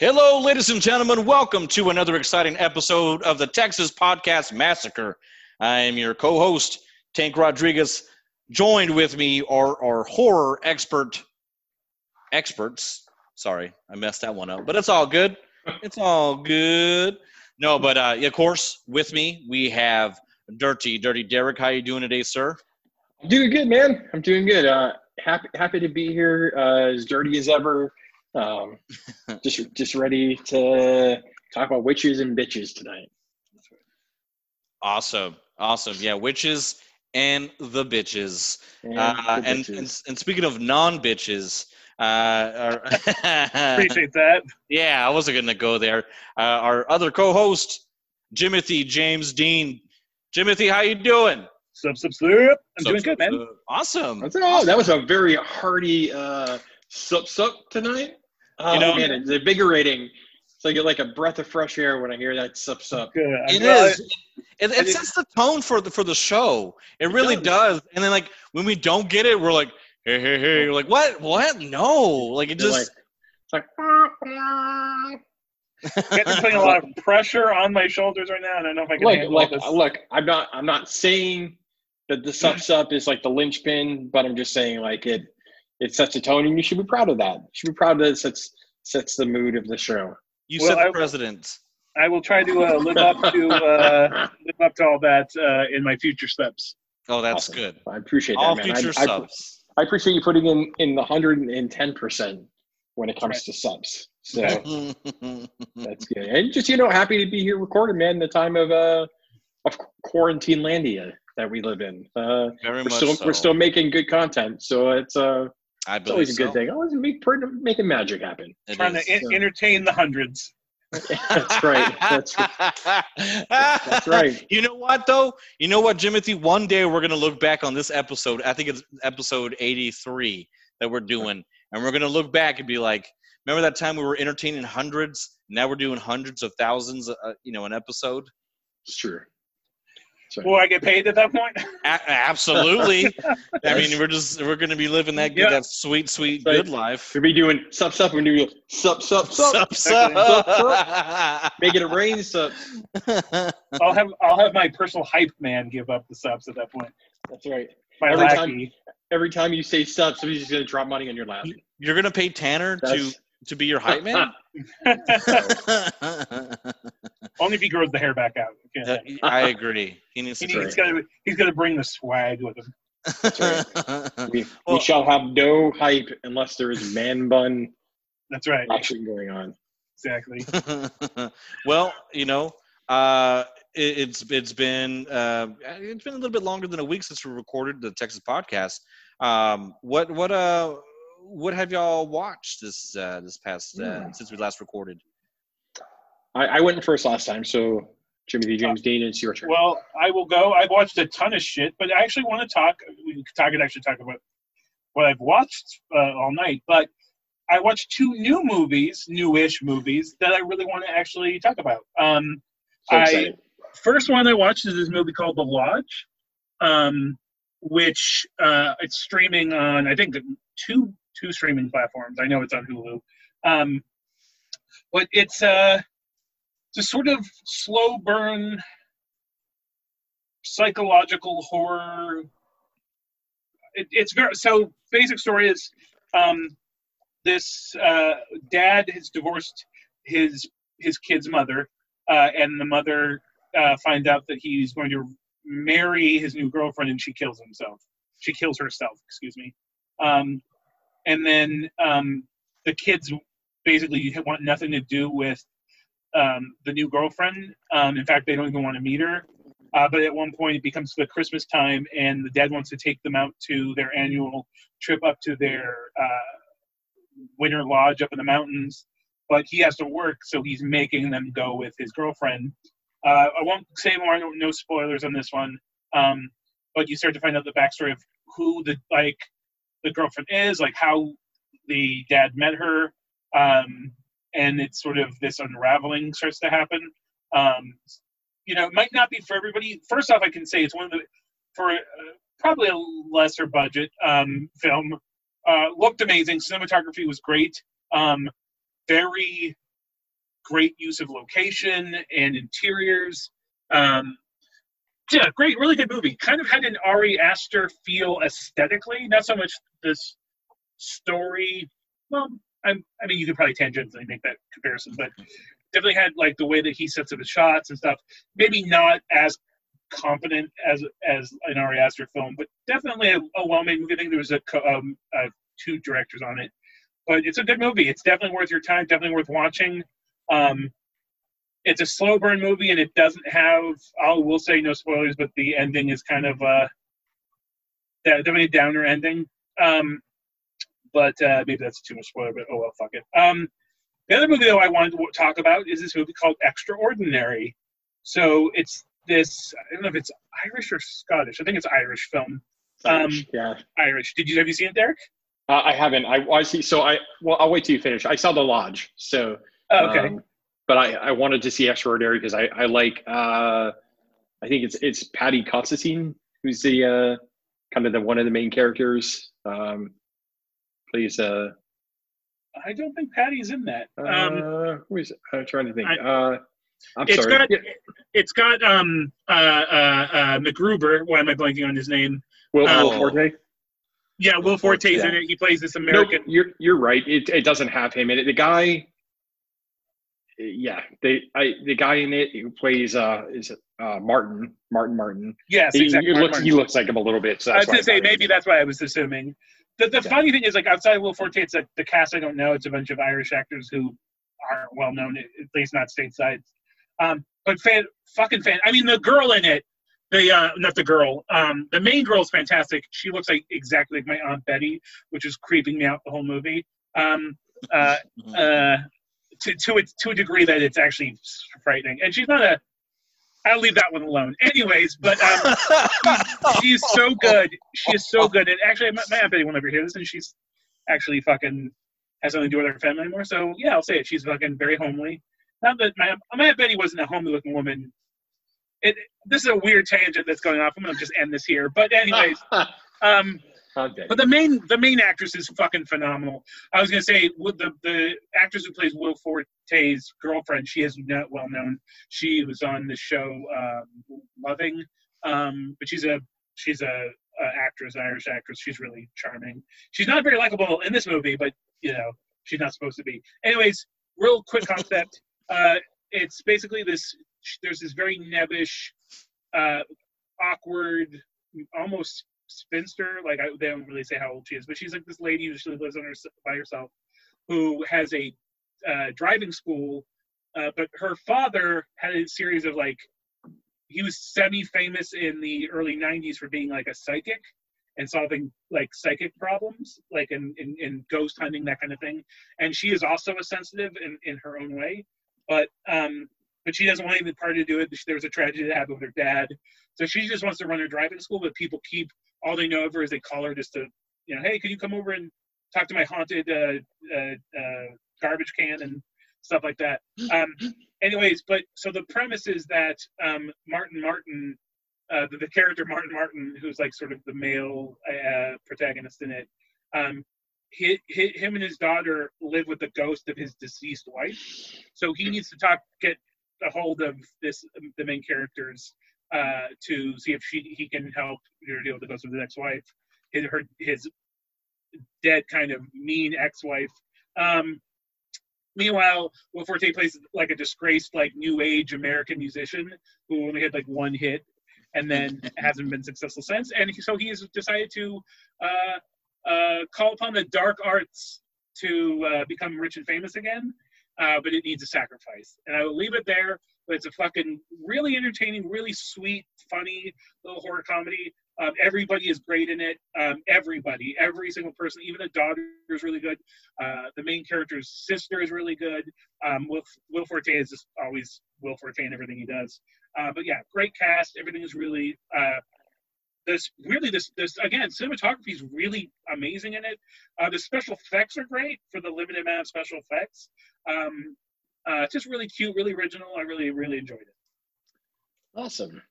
Hello, ladies and gentlemen. Welcome to another exciting episode of the Texas Podcast Massacre. I am your co host, Tank Rodriguez. Joined with me are our horror expert experts. Sorry, I messed that one up, but it's all good. It's all good. No, but uh, of course, with me we have Dirty, Dirty Derek. How you doing today, sir? I'm doing good, man. I'm doing good. Uh, happy, happy to be here. Uh, as dirty as ever. Um, just, just ready to talk about witches and bitches tonight. Awesome, awesome. Yeah, witches and the bitches. And, Uh, the and, bitches. and and speaking of non-bitches, uh, Appreciate that. yeah, I wasn't gonna go there. Uh, our other co-host, Jimothy James Dean. Jimothy, how you doing? Sup, sup, sup. I'm Sup, doing sup, good, man. Awesome. That's all. That was a very hearty uh, sup sup tonight. Oh, You um, know- man, it's invigorating. It's get like a breath of fresh air when I hear that sup sup. Good. It It, it it- sets the tone for the for the show. It really does. does. And then like when we don't get it, we're like, hey, hey, hey. You're like, what? What? No. Like it You're just. like, Getting putting a lot of pressure on my shoulders right now. I don't know if I can like handle like this. look i'm not i'm not saying that the sup sup is like the linchpin but i'm just saying like it it sets a tone and you should be proud of that you should be proud that it sets sets the mood of the show you Well, said the I- president. I will try to uh, live up to uh, live up to all that uh, in my future steps. Oh, that's Awesome. good. i appreciate that All man future I, I, subs. I appreciate you putting in in the 110% when it comes to subs so that's good and just you know happy to be here recording man in the time of uh of quarantine landia that we live in uh Very we're much still so. we're still making good content so it's uh I It's believe always a good so. thing. Always make, making magic happen. It Trying is. to en- so. entertain the hundreds. That's right. That's, that's right. You know what though? You know what, Jimothy? One day we're gonna look back on this episode. I think it's episode eighty-three that we're doing, and we're gonna look back and be like, "Remember that time we were entertaining hundreds? Now we're doing hundreds of thousands. Uh, you know, an episode." It's true. That's right. Will I get paid at that point? A- absolutely. I mean, we're just we're gonna be living that good, Yeah. that sweet, sweet, Right. good life. We'll be doing sup sup. We're doing sup sup sup. Sup, sup. Make it a rain sup. I'll have I'll have my personal hype man give up the subs at that point. That's right. My Every time- Every time you say sup, somebody's just gonna drop money on your lap. You're gonna pay Tanner That's- to be your hype man. Only if he grows the hair back out. Okay. I agree. He needs to. He, trim he's gonna he's gonna bring the swag with him. it. We, Well- we shall have no hype unless there is man bun That's right. action going on. Exactly. well, you know, uh, it, it's it's been uh, it's been a little bit longer than a week since we recorded the Texas podcast. Um, what what uh what have y'all watched this uh, this past uh, Hmm. since we last recorded? I, I went first last time, so Jimmy D. James Dean, it's your turn. Well, I will go. I've watched a ton of shit, but I actually want to talk. We could talk and actually talk about what I've watched uh, all night. But I watched two new movies, newish movies that I really want to actually talk about. Um, so I- first one I watched is this movie called The Lodge, um, which uh, it's streaming on I think two two streaming platforms. I know it's on Hulu, um, but it's uh, it's a sort of slow burn psychological horror. It, it's very so. Basic story is um, this uh, dad has divorced his his kid's mother, uh, and the mother uh, finds out that he's going to marry his new girlfriend, and she kills himself. She kills herself. Excuse me. Um, and then um, the kids basically want nothing to do with um, the new girlfriend. Um, in fact, they don't even want to meet her. Uh, but at one point, it becomes the Christmas time, and the dad wants to take them out to their annual trip up to their uh, winter lodge up in the mountains. But he has to work, so he's making them go with his girlfriend. Uh, I won't say more. No, spoilers on this one. Um, but you start to find out the backstory of who the like the girlfriend is, like how the dad met her, um, and it's sort of this unraveling starts to happen. Um, you know, it might not be for everybody. First off, I can say it's one of the for uh, probably a lesser budget um, film. Uh, looked amazing. Cinematography was great. Um, very great use of location and interiors. Um, yeah, great, really good movie. Kind of had an Ari Aster feel aesthetically, not so much this story. Well, I'm, I mean, you could probably tangentially make that comparison, but definitely had like the way that he sets up his shots and stuff. Maybe not as competent as as an Ari Aster film, but definitely a, a well-made movie. I think there was a um, uh, two directors on it, but it's a good movie. It's definitely worth your time. Definitely worth watching. Um, it's a slow burn movie, and it doesn't have. I will say no spoilers, but the ending is kind of uh, definitely a downer ending. Um, but uh, maybe that's too much spoiler. But oh well, fuck it. Um, the other movie though I wanted to talk about is this movie called Extraordinary. So it's this. I don't know if it's Irish or Scottish. I think it's Irish film. Um, yeah, Irish. Did you have you seen it, Derek? uh, I haven't. I, I see. So I well, I'll wait till you finish. I saw The Lodge. So Oh, okay. um, but I, I wanted to see Extraordinary because I, I like uh, I think it's it's Paddy Considine who's the uh, kind of the one of the main characters. Um, plays uh, I don't think Patty's in that. uh Um, who is? I'm trying to think. I- uh, I'm it's sorry. got Yeah, it's got um uh uh, uh MacGruber. Why am I blanking on his name? Will, uh, Will Forte. Yeah, Will Forte's Yeah. in it. He plays this No, American. you're you're right. It it doesn't have him in it. The guy, yeah, they I the guy in it who plays uh is uh Martin Martin Martin. yes, He, exactly. he looks Martin. he looks like him a little bit. So I was gonna say maybe that's why I was assuming. The the Yeah. funny thing is like outside of Will Forte, it's like the cast I don't know. It's a bunch of Irish actors who aren't well known, at at least not stateside. Um, but fan, fucking fan. I mean, the girl in it, the uh, not the girl, um, the main girl is fantastic. She looks like exactly like my aunt Betty, which is creeping me out the whole movie. Um, uh, uh, to to a, to a degree that it's actually frightening. And she's not a. I'll leave that one alone. Anyways, but um, she is so good. She is so good. And actually, my, my Aunt Betty will never hear this, and she's actually fucking has nothing to do with her family anymore. So yeah, I'll say it. She's fucking very homely. Not that my my Aunt Betty wasn't a homely looking woman. It this is a weird tangent that's going off. I'm gonna just end this here. But anyways, um, but the main the main actress is fucking phenomenal. I was gonna say the the actress who plays Will Forte's girlfriend, she is not well known. She was on the show um, Loving, um, but she's a she's a, a actress, an Irish actress. She's really charming. She's not very likable in this movie, but you know she's not supposed to be. Anyways, real quick concept. uh, it's basically this. There's this very nebbish, uh, awkward, almost spinster. Like I, they don't really say how old she is, but she's like this lady who usually lives on her by herself, who has a uh, driving school. Uh, but her father had a series of like, he was semi-famous in the early '90s for being like a psychic and solving like psychic problems, like in, in, in ghost hunting that kind of thing. And she is also a sensitive in, in her own way, but um, but she doesn't want any part to do it. There was a tragedy that happened with her dad, so she just wants to run her driving school. But people keep all they know of her is they call her just to, you know, hey, could you come over and talk to my haunted uh, uh, uh, garbage can and stuff like that. Um, anyways, but so the premise is that um, Martin Martin, uh, the, the character Martin Martin, who's like sort of the male uh, protagonist in it, um, he, he, him and his daughter live with the ghost of his deceased wife. So he needs to talk, get a hold of this, the main characters, uh, to see if she he can help her deal with the ghost of his ex-wife, his, her his dead kind of mean ex-wife. Um, meanwhile, Will Forte plays like a disgraced like new age American musician who only had like one hit and then hasn't been successful since. And so he has decided to uh, uh, call upon the dark arts to uh, become rich and famous again. Uh, but it needs a sacrifice. And I will leave it there. But it's a fucking really entertaining, really sweet, funny little horror comedy. Um, everybody is great in it. Um, everybody, every single person, even the daughter is really good. Uh, the main character's sister is really good. Um, Will, Will Forte is just always Will Forte in everything he does. Uh, but yeah, great cast. Everything is really uh, this really this this again cinematography is really amazing in it. Uh, the special effects are great for the limited amount of special effects. Um, uh, just really cute, really original. I really really enjoyed it. Awesome.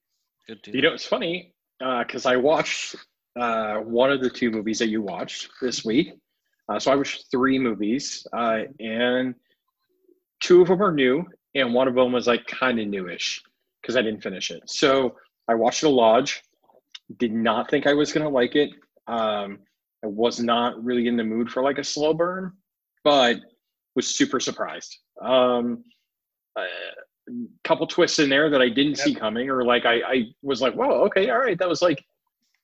Good You know, it's funny because I watched uh, one of the two movies that you watched this week. Uh, so I watched three movies, uh, and two of them are new, and one of them was like kind of newish because I didn't finish it. So I watched The Lodge. Did not think I was gonna like it. Um, I was not really in the mood for like a slow burn, but was super surprised. Um, a couple twists in there that I didn't yep. see coming, or like I, I was like, "Whoa, okay, all right." That was like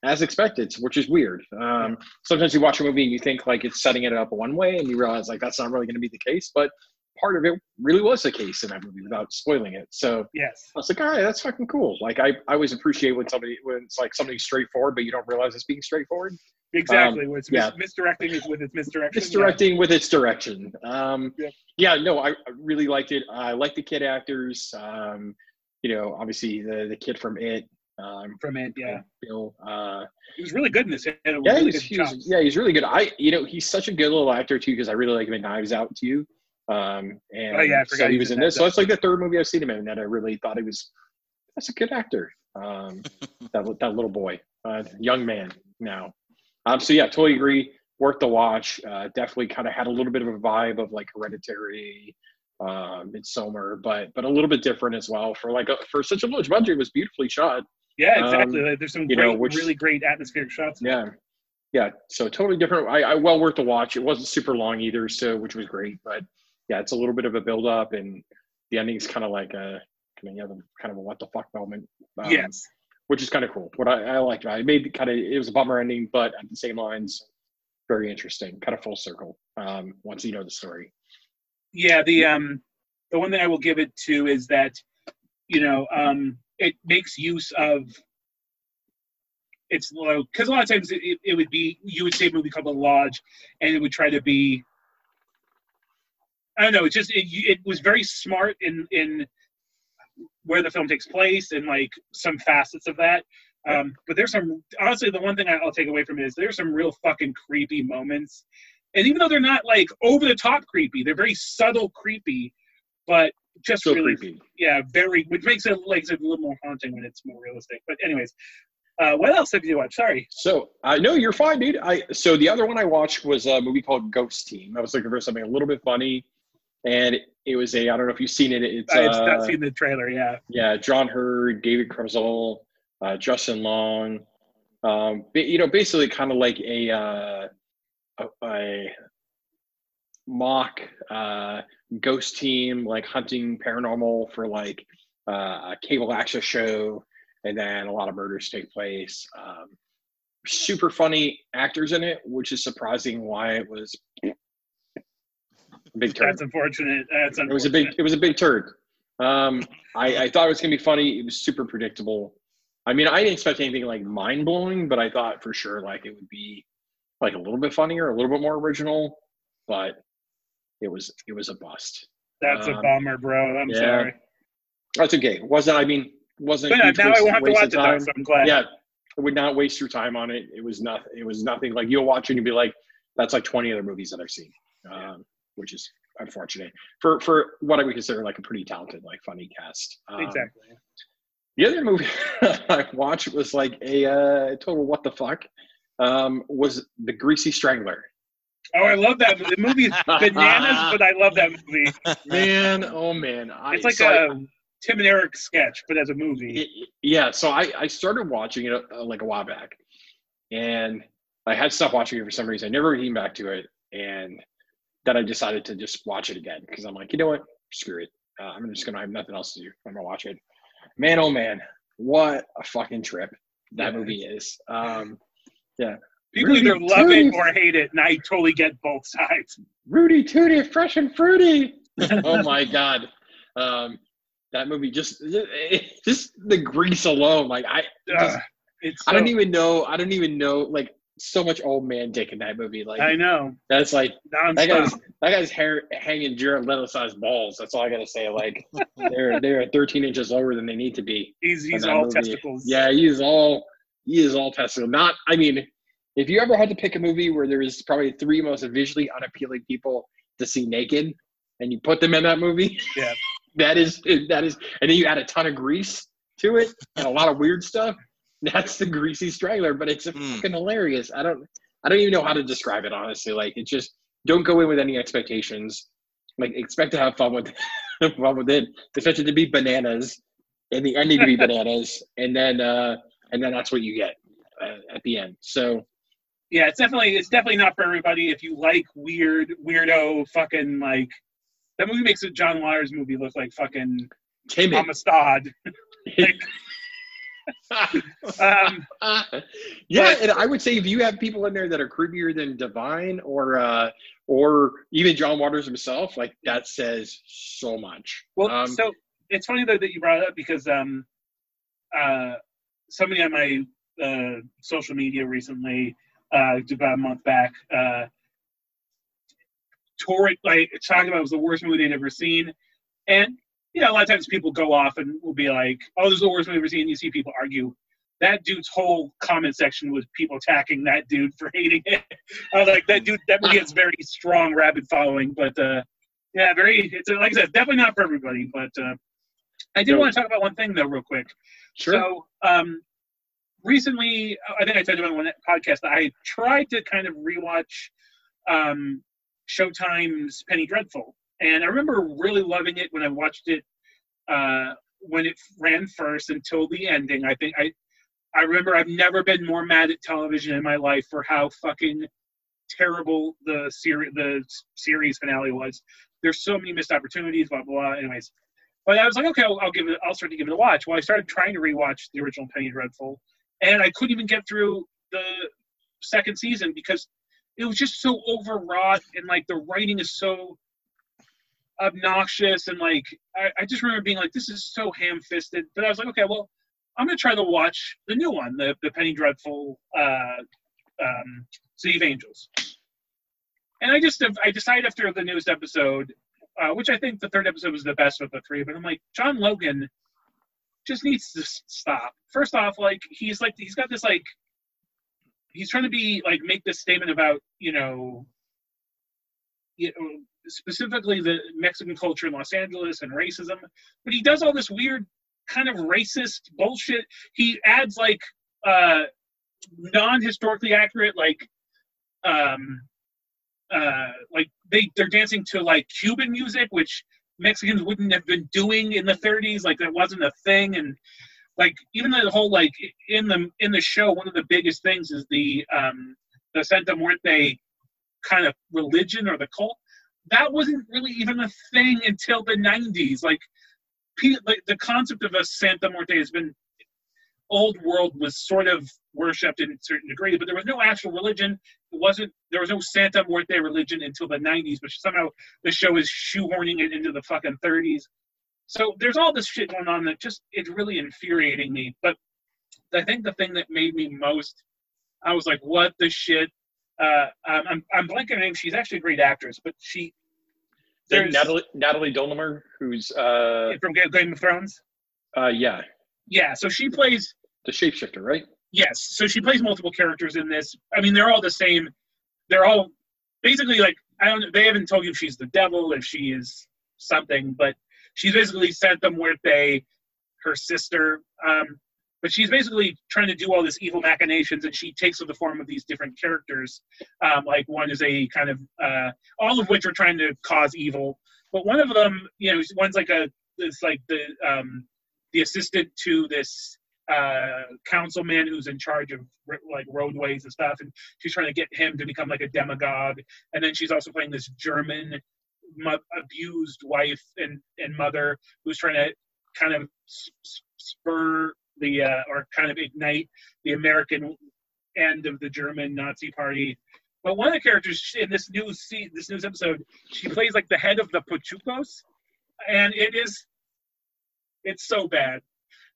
as expected, which is weird. Um, sometimes you watch a movie and you think like it's setting it up one way, and you realize like that's not really going to be the case. But part of it really was the case in that movie without spoiling it. So yes, I was like, all right, that's fucking cool. Like I, I always appreciate when somebody when it's like something straightforward, but you don't realize it's being straightforward. Exactly. Um, it's yeah. misdirecting is with its misdirection. Misdirecting yeah. with its direction. Um, yeah. yeah. no, I, I really liked it. I like the kid actors. Um, you know, obviously the the kid from It. Um, from It, yeah. Bill. Uh, he was really good in this. yeah, really he's, he's, yeah, he's really good. I, you know, he's such a good little actor too because I really like him in Knives Out too. Um, and oh, yeah, I forgot so he was in this. So that's like the third movie I've seen him in that I really thought he was. That's a good actor. Um, that that little boy, uh, young man now. Um, so yeah, totally agree. Worth the watch. Uh, definitely kind of had a little bit of a vibe of like Hereditary, uh, Midsommar, but but a little bit different as well. For like a, for such a large budget, it was beautifully shot. Yeah, exactly. Um, There's some great, know, which, really great atmospheric shots. Yeah, yeah. So totally different. I, I well worth the watch. It wasn't super long either, so which was great. But yeah, it's a little bit of a build up, and the ending's kind of like a kind of, kind of a what the fuck moment. Um, yes which is kind of cool. What I, I liked about it, it made kind of it was a bummer ending, but at the same lines, very interesting, kind of full circle. Um, once you know the story. Yeah, the um, the one thing I will give it to is that, you know, um, it makes use of. It's low because a lot of times it, it would be you would say a movie called The Lodge, and it would try to be. I don't know. It's just it, it was very smart in in where the film takes place and like some facets of that. Um, but there's some honestly, the one thing I'll take away from it is there's some real fucking creepy moments, and even though they're not like over the top creepy, they're very subtle creepy, but just so really, creepy. yeah, very, which makes it like a little more haunting when it's more realistic. But anyways, uh, what else have you watched? Sorry. So I uh, know you're fine, dude. I so the other one I watched was a movie called Ghost Team. I was looking for something a little bit funny, and it was a I don't know if you've seen it. It's I've uh, not seen the trailer. Yeah. Yeah, Jon Heder, David Crossall, uh, Justin Long. Um, you know, basically kind of like a, uh, a, a mock uh, ghost team, like hunting paranormal for like uh, a cable access show, and then a lot of murders take place. Um, super funny actors in it, which is surprising why it was big turd. That's unfortunate. That's unfortunate. It was a big. It was a big turd. Um, I, I thought it was gonna be funny. It was super predictable. I mean, I didn't expect anything like mind blowing, but I thought for sure like it would be like a little bit funnier, a little bit more original. But it was it was a bust. That's um, a bummer, bro. I'm yeah, sorry. That's okay. Wasn't I mean wasn't but now I won't have to watch it though, so I'm glad. Yeah. I would not waste your time on it. It was nothing. it was nothing like you'll watch it and you'll be like, that's like 20 other movies that I've seen. Um, which is unfortunate for for what I would consider like a pretty talented, like funny cast. Um, exactly. The other movie I watched was like a uh, total what the fuck. Um, was the Greasy Strangler. Oh, I love that movie. The movie is bananas, but I love that movie. Man, oh man, I, it's like so a I, Tim and Eric sketch, but as a movie. It, yeah, so I I started watching it uh, like a while back, and I had stopped watching it for some reason. I never came back to it, and that I decided to just watch it again because I'm like, you know what? Screw it. Uh, I'm just gonna have nothing else to do. I'm gonna watch it. Man, oh man, what a fucking trip that yeah. movie is. Um, yeah. People Rudy either love Tooty. it or hate it, and I totally get both sides. Rudy Tooty, fresh and fruity. oh my god, um, that movie just just the grease alone. Like I, just, uh, so, I don't even know. I don't even know. Like so much old man dick in that movie. Like I know that's like that guy's that guy's hair hanging Jared Leto sized balls. That's all I gotta say. Like they're they're 13 inches lower than they need to be. He's he's all movie. testicles. Yeah, he's all he is all testicles. Not I mean, if you ever had to pick a movie where there is probably three most visually unappealing people to see naked, and you put them in that movie, yeah, that is that is, and then you add a ton of grease to it and a lot of weird stuff that's the greasy strangler, but it's mm. fucking hilarious. I don't I don't even know how to describe it honestly. Like it's just don't go in with any expectations. like expect to have fun with fun with it. Expect it to be bananas, and the ending to be bananas, and then uh, and then that's what you get uh, at the end. So yeah, it's definitely it's definitely not for everybody. If you like weird, weirdo, fucking like that movie makes a John Waters movie look like fucking timid. Amistad. like, um, yeah, but- and I would say if you have people in there that are creepier than Divine or uh, or even John Waters himself, like that says so much. well, Um, so it's funny though that you brought it up because um, uh, somebody on my uh, social media recently, uh, about a month back, uh, tore it like talking about it was the worst movie they'd ever seen, and you know a lot of times people go off and will be like, "Oh, this is the worst movie I've ever seen." You see people argue. That dude's whole comment section was people attacking that dude for hating it. I was like, that dude, that movie has very strong rabid following, but uh, yeah, very. It's like I said, definitely not for everybody. But uh, I did No. want to talk about one thing though, real quick. sure. So, um, recently, I think I talked about on one podcast that I tried to kind of rewatch um, Showtime's Penny Dreadful, and I remember really loving it when I watched it uh, when it ran first until the ending. I think I, I remember I've never been more mad at television in my life for how fucking terrible the series the series finale was. There's so many missed opportunities, blah blah. blah. Anyways, but I was like, okay, I'll, I'll give it. I'll start to give it a watch. Well, I started trying to rewatch the original Penny Dreadful, and I couldn't even get through the second season because it was just so overwrought and like the writing is so obnoxious and like I, I just remember being like, this is so ham-fisted. But I was like, okay, well, I'm gonna try to watch the new one, the the Penny Dreadful, uh, um, City of Angels. And I just I decided after the newest episode, uh, which I think the third episode was the best of the three, but I'm like John Logan just needs to stop. First off, like he's like he's got this like he's trying to be like make this statement about you know you know specifically the Mexican culture in Los Angeles and racism, but he does all this weird kind of racist bullshit. He adds like uh non-historically accurate like um uh like they they're dancing to like Cuban music which Mexicans wouldn't have been doing in the 30s like that wasn't a thing and like even the whole like in the in the show one of the biggest things is the um the Santa Muerte kind of religion or the cult that wasn't really even a thing until the 90s like like the concept of a Santa Muerte has been old world was sort of worshipped in a certain degree, but there was no actual religion. It wasn't there was no Santa Muerte religion until the 90s, but somehow the show is shoehorning it into the fucking 30s. So there's all this shit going on that just it's really infuriating me. But I think the thing that made me most, I was like, what the shit. Uh, I'm I'm I'm blanking her name. She's actually a great actress, but she there's Natalie Natalie Dormer, who's uh from Game of Thrones. uh yeah Yeah, so she plays the shapeshifter, right? Yes, so she plays multiple characters in this. I mean, they're all the same. They're all basically like I don't. They haven't told you if she's the devil, if she is something, but she's basically Santa Muerte, her sister. Um, but she's basically trying to do all this evil machinations, and she takes on the form of these different characters. Um, like one is a kind of uh, all of which are trying to cause evil, but one of them, you know, one's like a it's like the um, the assistant to this uh, councilman who's in charge of like roadways and stuff, and she's trying to get him to become like a demagogue. And then she's also playing this German abused wife and, and mother who's trying to kind of spur the uh, or kind of ignite the American end of the German Nazi Party. But one of the characters in this new se- this news episode, she plays like the head of the Pachucos, and it is it's so bad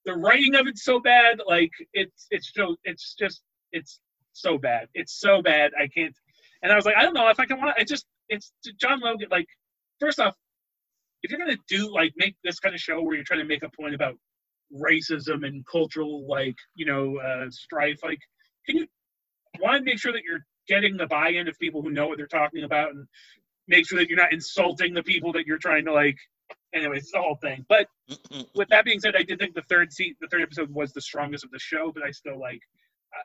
the writing of it's so bad like it's it's so it's just it's so bad it's so bad i can't and i was like i don't know if i can want it just it's john logan like first off if you're gonna do like make this kind of show where you're trying to make a point about racism and cultural like you know uh strife like can you want to make sure that you're getting the buy-in of people who know what they're talking about and make sure that you're not insulting the people that you're trying to like anyways it's the whole thing but with that being said, I did think the third seat, the third episode was the strongest of the show, but I still like.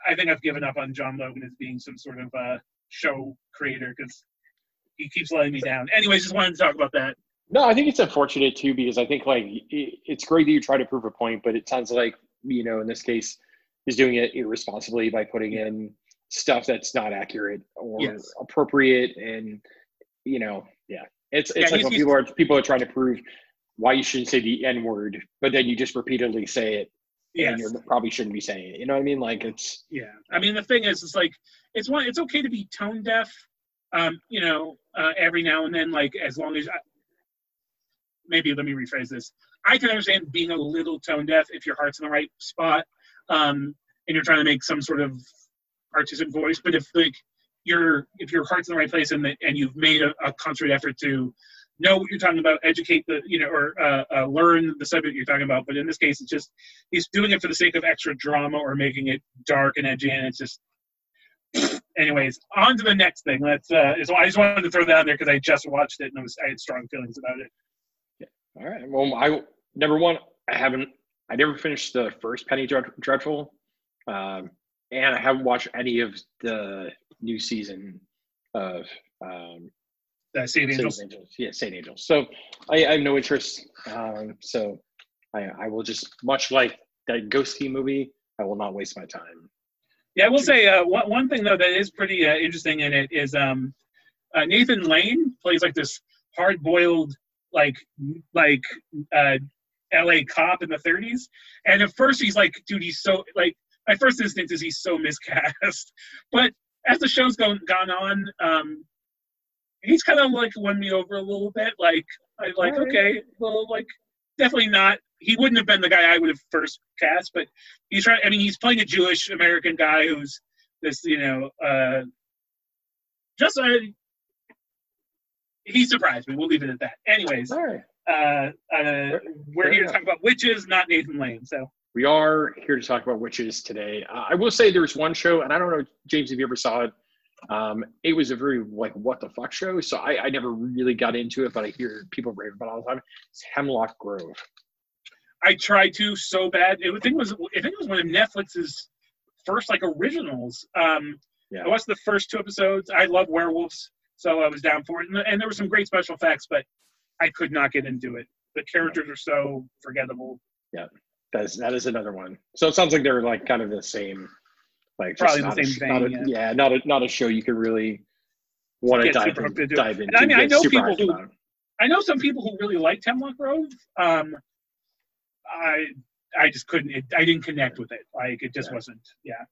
I- think I've given up on John Logan as being some sort of uh, show creator because he keeps letting me down. Anyways, just wanted to talk about that. No, I think it's unfortunate too because I think like it, it's great that you try to prove a point, but it sounds like you know in this case he's doing it irresponsibly by putting in stuff that's not accurate or Yes. appropriate, and you know, yeah, it's it's Yeah, like when people are people are trying to prove why you shouldn't say the n word, but then you just repeatedly say it, and you probably shouldn't be saying it. You know what I mean? Like it's Yeah, I mean the thing is, it's like it's one. It's okay to be tone deaf, um, you know, uh, every now and then. Like as long as maybe let me rephrase this. I can understand being a little tone deaf if your heart's in the right spot, um, and you're trying to make some sort of artistic voice. But if like your if your heart's in the right place and the, and you've made a, a concerted effort to know what you're talking about, educate the you know, or uh, uh, learn the subject you're talking about. But in this case, it's just he's doing it for the sake of extra drama or making it dark and edgy, and it's just. Anyways, on to the next thing. Let's. Uh, I just wanted to throw that out there because I just watched it and I, was, I had strong feelings about it. All right. Well, I number one, I haven't, I never finished the first Penny Dreadful, um, and I haven't watched any of the new season of um, Uh, Saint Angels. Angels. Yeah, Saint Angels. So I, I have no interest. Um, so I, I will just, much like that Ghosty movie, I will not waste my time. Yeah, I will say uh, one, one thing though that is pretty uh, interesting in it is um, uh, Nathan Lane plays like this hard-boiled like like uh, L.A. cop in the 30s, and at first he's like, dude, he's so like. My first instinct is he's so miscast, but as the show's gone gone on, um, he's kind of like won me over a little bit. Like I like Alright. okay, well like definitely not. He wouldn't have been the guy I would have first cast, but he's trying. I mean, he's playing a Jewish American guy who's this, you know, uh, just uh, he surprised me. We'll leave it at that. Anyways, All right. uh, uh, we're fair here to talk about witches, not Nathan Lane. So We are here to talk about witches today. Uh, I will say there's one show, and I don't know, James, if you ever saw it. Um, it was a very like what the fuck show, so I, I never really got into it, but I hear people rave about it all the time. It's Hemlock Grove. I tried to so bad. It, I think it was I think it was one of Netflix's first like originals. Um, Yeah. I watched the first two episodes. I love werewolves, so I was down for it. And, and there were some great special effects, but I could not get into it. The characters are so forgettable. Yeah, that is that is another one. So it sounds like they're like kind of the same, like Probably the not a same sh- not a- vein, yeah, not a not a show you could really want to dive in, dive into. And I mean, I know people who- I know some people who really liked Hemlock Grove. Um, I I just couldn't. It, I didn't connect with it. Like it just Yeah. wasn't. Yeah,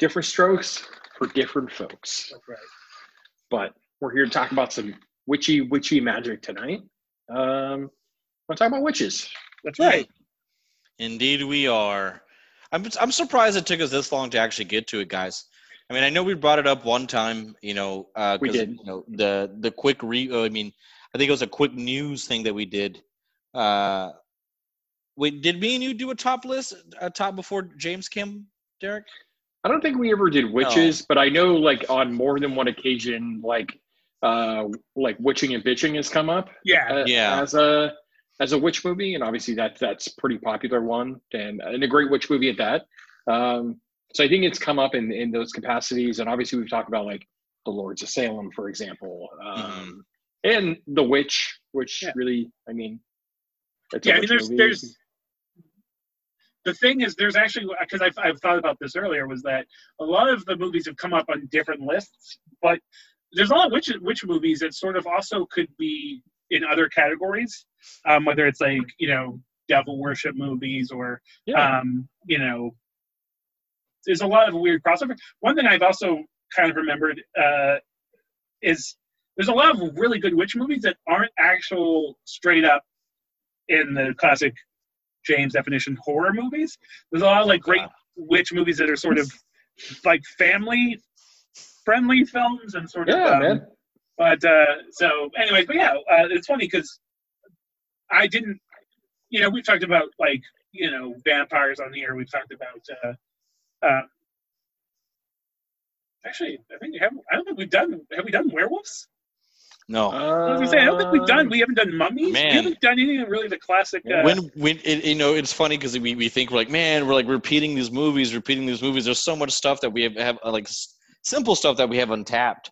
different strokes for different folks. that's right. But we're here to talk about some witchy witchy magic tonight. Um, we're talk about witches. That's right. Indeed, we are. I'm I'm surprised it took us this long to actually get to it, guys. I mean, I know we brought it up one time, you know, uh, We did. You know, the the quick re. uh, I mean, I think it was a quick news thing that we did. Uh, wait, did me and you do a top list, a top before James Kim, Derek? I don't think we ever did witches, but I know like on more than one occasion, like uh, like witching and bitching has come up. Yeah. uh, Yeah. as a as a witch movie, and obviously that that's pretty popular one, and and a great witch movie at that. Um, so I think it's come up in in those capacities, and obviously we've talked about like the Lords of Salem, for example, um, and The Witch, which Yeah. really, I mean, it's a yeah, I mean, there's movie. there's the thing is there's actually because I've, I've thought about this earlier was that a lot of the movies have come up on different lists but there's a lot of witch witch movies that sort of also could be in other categories um, whether it's like you know devil worship movies or yeah, um, you know there's a lot of weird crossover. One thing i've also kind of remembered uh, is there's a lot of really good witch movies that aren't actual straight up in the classic james definition horror movies there's a lot of like great witch movies that are sort of like family friendly films and sort of yeah, um, man. but uh, so, anyways, but yeah, uh, it's funny because I didn't, you know, we've talked about like you know vampires on here. We've talked about. Uh, uh, actually, I think we have. I don't think we've done. Have we done werewolves? No. I was gonna say I don't think we've done. We haven't done mummies. Man. We haven't done anything really the classic. Uh, when when it, you know it's funny because we, we think we're like man we're like repeating these movies repeating these movies there's so much stuff that we have, have uh, like s- simple stuff that we have untapped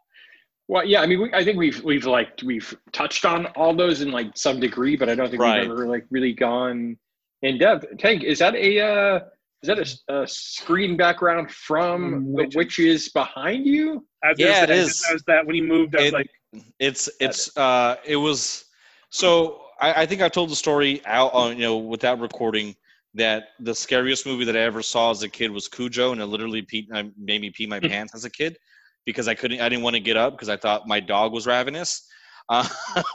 Well, yeah, I mean, we, I think we've we've like we've touched on all those in like some degree, but I don't think Right. we've ever like really gone in depth. Tank, is that a uh, is that a, a screen background from From the Witches. witches behind you? I was gonna Yeah, it say, is. just that when he moved, I was It- like, It's it's uh it was so I, I think I told the story out on you know without recording that the scariest movie that I ever saw as a kid was Cujo and it literally peed, made me pee my pants as a kid because I couldn't I didn't want to get up because I thought my dog was ravenous.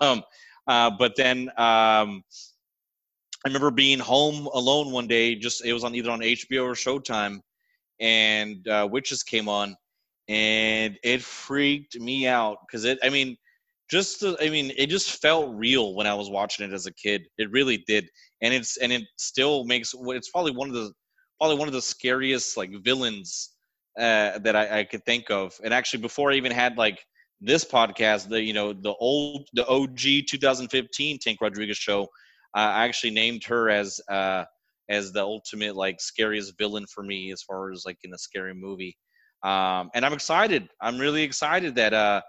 Um, uh, but then um, I remember being home alone one day. Just it was on either on HBO or Showtime, and uh, Witches came on, and it freaked me out because it. I mean, just the, I mean, it just felt real when I was watching it as a kid. It really did, and it's and it still makes. It's probably one of the probably one of the scariest like villains uh, that I, I could think of. And actually, before I even had like this podcast, the you know the old the OG 2015 Tank Rodriguez show, I actually named her as uh, as the ultimate like scariest villain for me as far as like in a scary movie. Um, and I'm excited. I'm really excited that uh,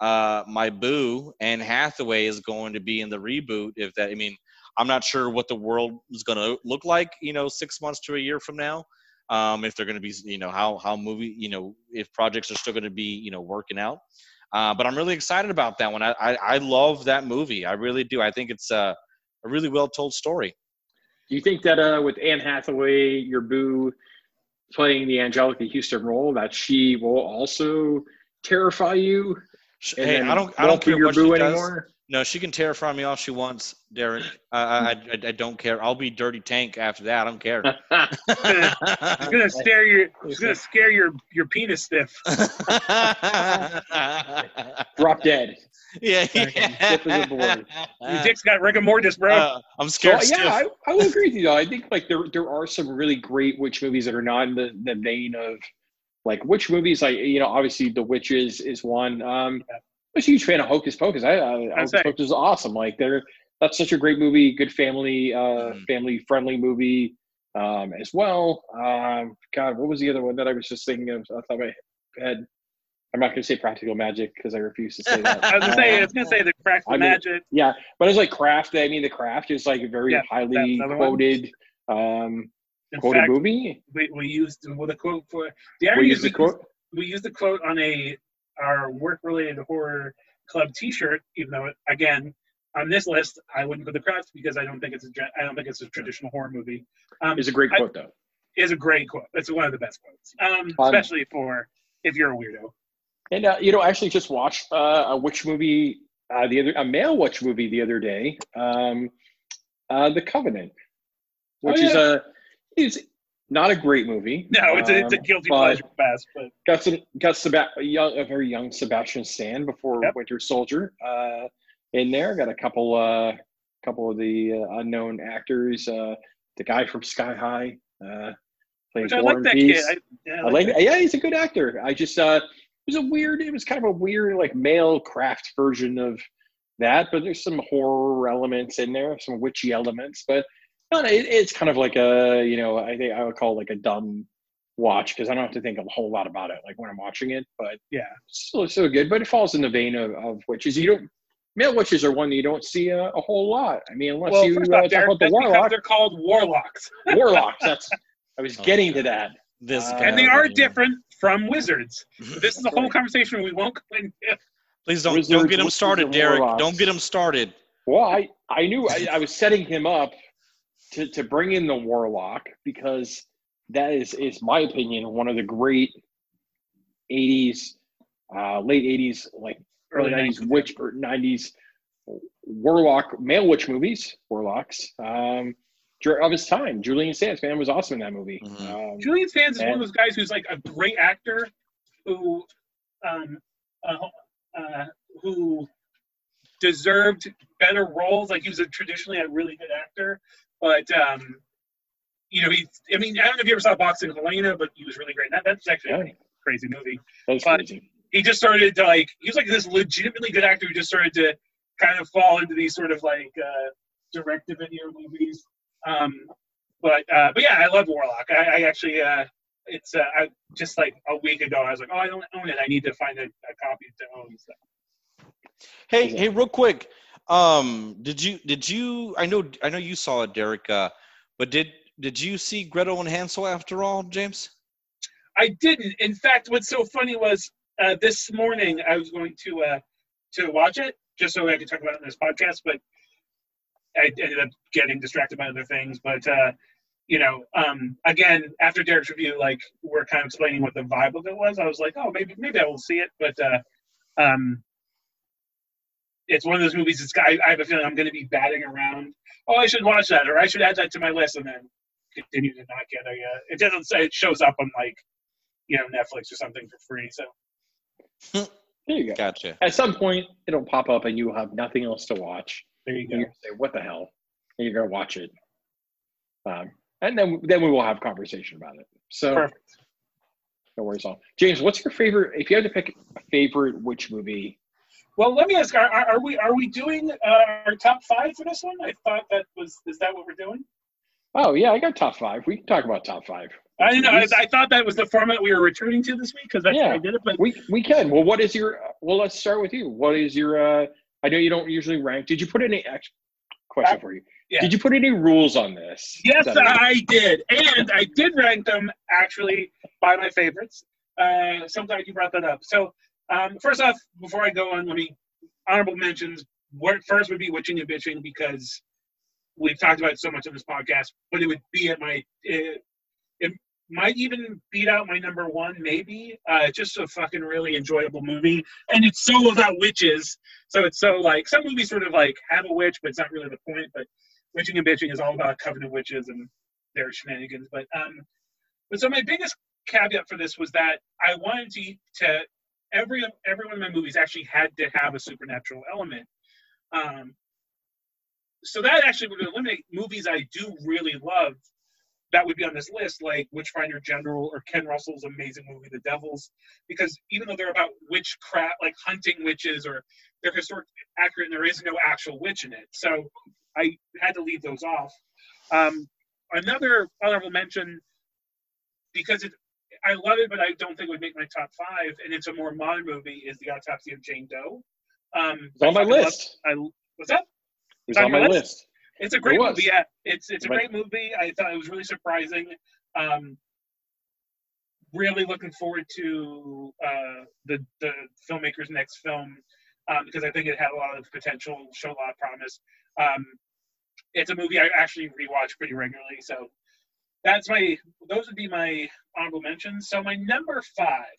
uh, my boo Anne Hathaway is going to be in the reboot. If that, I mean, I'm not sure what the world is going to look like. You know, six months to a year from now. Um, if they're going to be, you know, how how movie, you know, if projects are still going to be, you know, working out. Uh, but I'm really excited about that one. I, I I love that movie. I really do. I think it's a a really well told story. Do you think that uh, with Anne Hathaway, your boo, playing the Anjelica Huston role, that she will also terrify you? Hey, I don't I don't be care your what she boo does. No, she can terrify me all she wants, Derek. I, I, I, I don't care. I'll be dirty tank after that. I don't care. She's gonna stare your, she's gonna scare your your penis stiff. Drop dead. Yeah, Stiff as board. Your dick's got rigor mortis, bro. Uh, I'm So scared. yeah. I, I will agree with you though. I think like there there are some really great witch movies that are not in the, the vein of like witch movies. Like you know, obviously The Witches is one. Um, I was a huge fan of Hocus Pocus. I, I Hocus say. Pocus is awesome. Like they're that's such a great movie, good family uh Mhm. family friendly movie um as well. Um, God, what was the other one that I was just thinking of off the top of my head? I'm not gonna say Practical Magic because I refuse to say that. I was gonna say, I was gonna say the practical I mean, magic. yeah, but it's like Craft. I mean, the Craft is like a very Yeah, highly that's another one. quoted, um, In quoted fact, movie. we, we used with a quote for the We is use the quote. we used the quote on a our work related horror club T-shirt. Even though again on this list I wouldn't put the craft because I don't think it's a I don't think it's a traditional horror movie. Um, Is a great I- quote though. is a great quote. It's one of the best quotes, um, Um, especially for if you're a weirdo. And uh, you know, I actually just watched uh, a witch movie uh, the other a male witch movie the other day. Um, uh, the Covenant, which Oh, is a is not a great movie. No, it's a, it's a Um, guilty but pleasure fest, but got some got Seba- a, young, a very young Sebastian Stan before Yep. Winter Soldier uh, in there. Got a couple uh, couple of the uh, unknown actors. Uh, the guy from Sky High uh, plays which I like that Peace. kid. I, yeah, I I like that. yeah, he's a good actor. I just uh was a weird it was kind of a weird like male craft version of that, but there's some horror elements in there, some witchy elements, but no, it, it's kind of like a you know I think I would call it like a dumb watch because I don't have to think a whole lot about it like when I'm watching it, but Yeah. still so good. But it falls in the vein of, of witches. You don't male witches are one that you don't see a, a whole lot. I mean, unless Well, you uh, talk about the that's because warlock. they're called warlocks, Warlocks. That's I was Oh, getting God. to that. This Uh, guy and they are here. different from wizards. This is a whole conversation we won't go into. Please don't Wizards, don't get him started, Derek. warlocks. Don't get him started. Well, I, I knew I, I was setting him up to, to bring in the warlock because that is, is my opinion, one of the great 80s, uh, late 80s, like early Early 90s 90s, witch or 90s warlock, male witch movies, warlocks, um, dur- of his time. Julian Sands, man, was awesome in that movie. Mhm. Um, Julian Sands is one of those guys who's like a great actor who um uh, uh, who deserved better roles. Like he was a traditionally a really good actor, but um you know he I mean I don't know if you ever saw Boxing Helena, but he was really great. That, that's actually Yeah. a crazy movie. that's but- crazy. He just started to like he was like this legitimately good actor who just started to kind of fall into these sort of like uh direct to video movies. Um but uh but yeah, I love Warlock. I, I actually uh it's uh, I, just like a week ago. I was like, oh, I don't own it. I need to find a, a copy to own. So. Hey, hey, real quick. Um, did you did you? I know I know you saw it, Derek. Uh, but did did you see Gretel and Hansel after all, James? I didn't. In fact, what's so funny was uh, this morning I was going to uh, to watch it just so I could talk about it in this podcast, but I ended up getting distracted by other things. But uh, you know, um, again, after Derek's review, like we're kind of explaining what the vibe of it was. I was like, oh, maybe maybe I will see it, but uh, um, it's one of those movies. It's I, I have a feeling I'm going to be batting around. Oh, I should watch that, or I should add that to my list, and then continue to not get a. Uh, it doesn't say it shows up on like, you know, Netflix or something for free. So there you go. Gotcha. At some point, it'll pop up, and you will have nothing else to watch. There you go. you're say, "What the hell?" And you're gonna watch it, um, and then then we will have conversation about it. So Perfect. no worries. All James, what's your favorite? If you had to pick a favorite witch movie, Well, let me ask: Are, are are we are we doing uh, our top five for this one? I thought that was is that what we're doing? oh yeah, I got top five. We can talk about top five. I know. I, I thought that was the format we were returning to this week because that's Yeah. how I did it. But We we can. Well, what is your? Well, let's start with you. What is your? uh I know you don't usually rank. Did you put any? Question for you. Yeah. Did you put any rules on this? yes, I did, and I did rank them actually by my favorites. Uh, so I'm glad you brought that up. So um, first off, before I go on, let me honorable mentions. First would be witching and bitching because we've talked about it so much on this podcast, but it would be at my. It might even beat out my number one, maybe. Uh, it's just a fucking really enjoyable movie, and it's so about witches. So it's so like some movies sort of like have a witch, but it's not really the point. But witching and bitching is all about a covenant witches and their shenanigans. But um, but so my biggest caveat for this was that I wanted to to every every one of my movies actually had to have a supernatural element. Um, so that actually would eliminate movies I do really love that would be on this list, like Witchfinder General or Ken Russell's amazing movie The Devils, because even though they're about witchcraft, like hunting witches, or they're historically accurate, and there is no actual witch in it, so I had to leave those off. Um, another honorable mention, because it, I love it, but I don't think it would make my top five, and it's a more modern movie, is The Autopsy of Jane Doe. Um, It's on my I fucking love- list. I what's that? It was on on my list? list. It's a great was. movie. Yeah, it's it's a But- great movie. I thought it was really surprising. Um, really looking forward to uh, the the filmmaker's next film um, because I think it had a lot of potential, show a lot of promise. Um, it's a movie I actually rewatch pretty regularly, so that's my those would be my honorable mentions. So my number five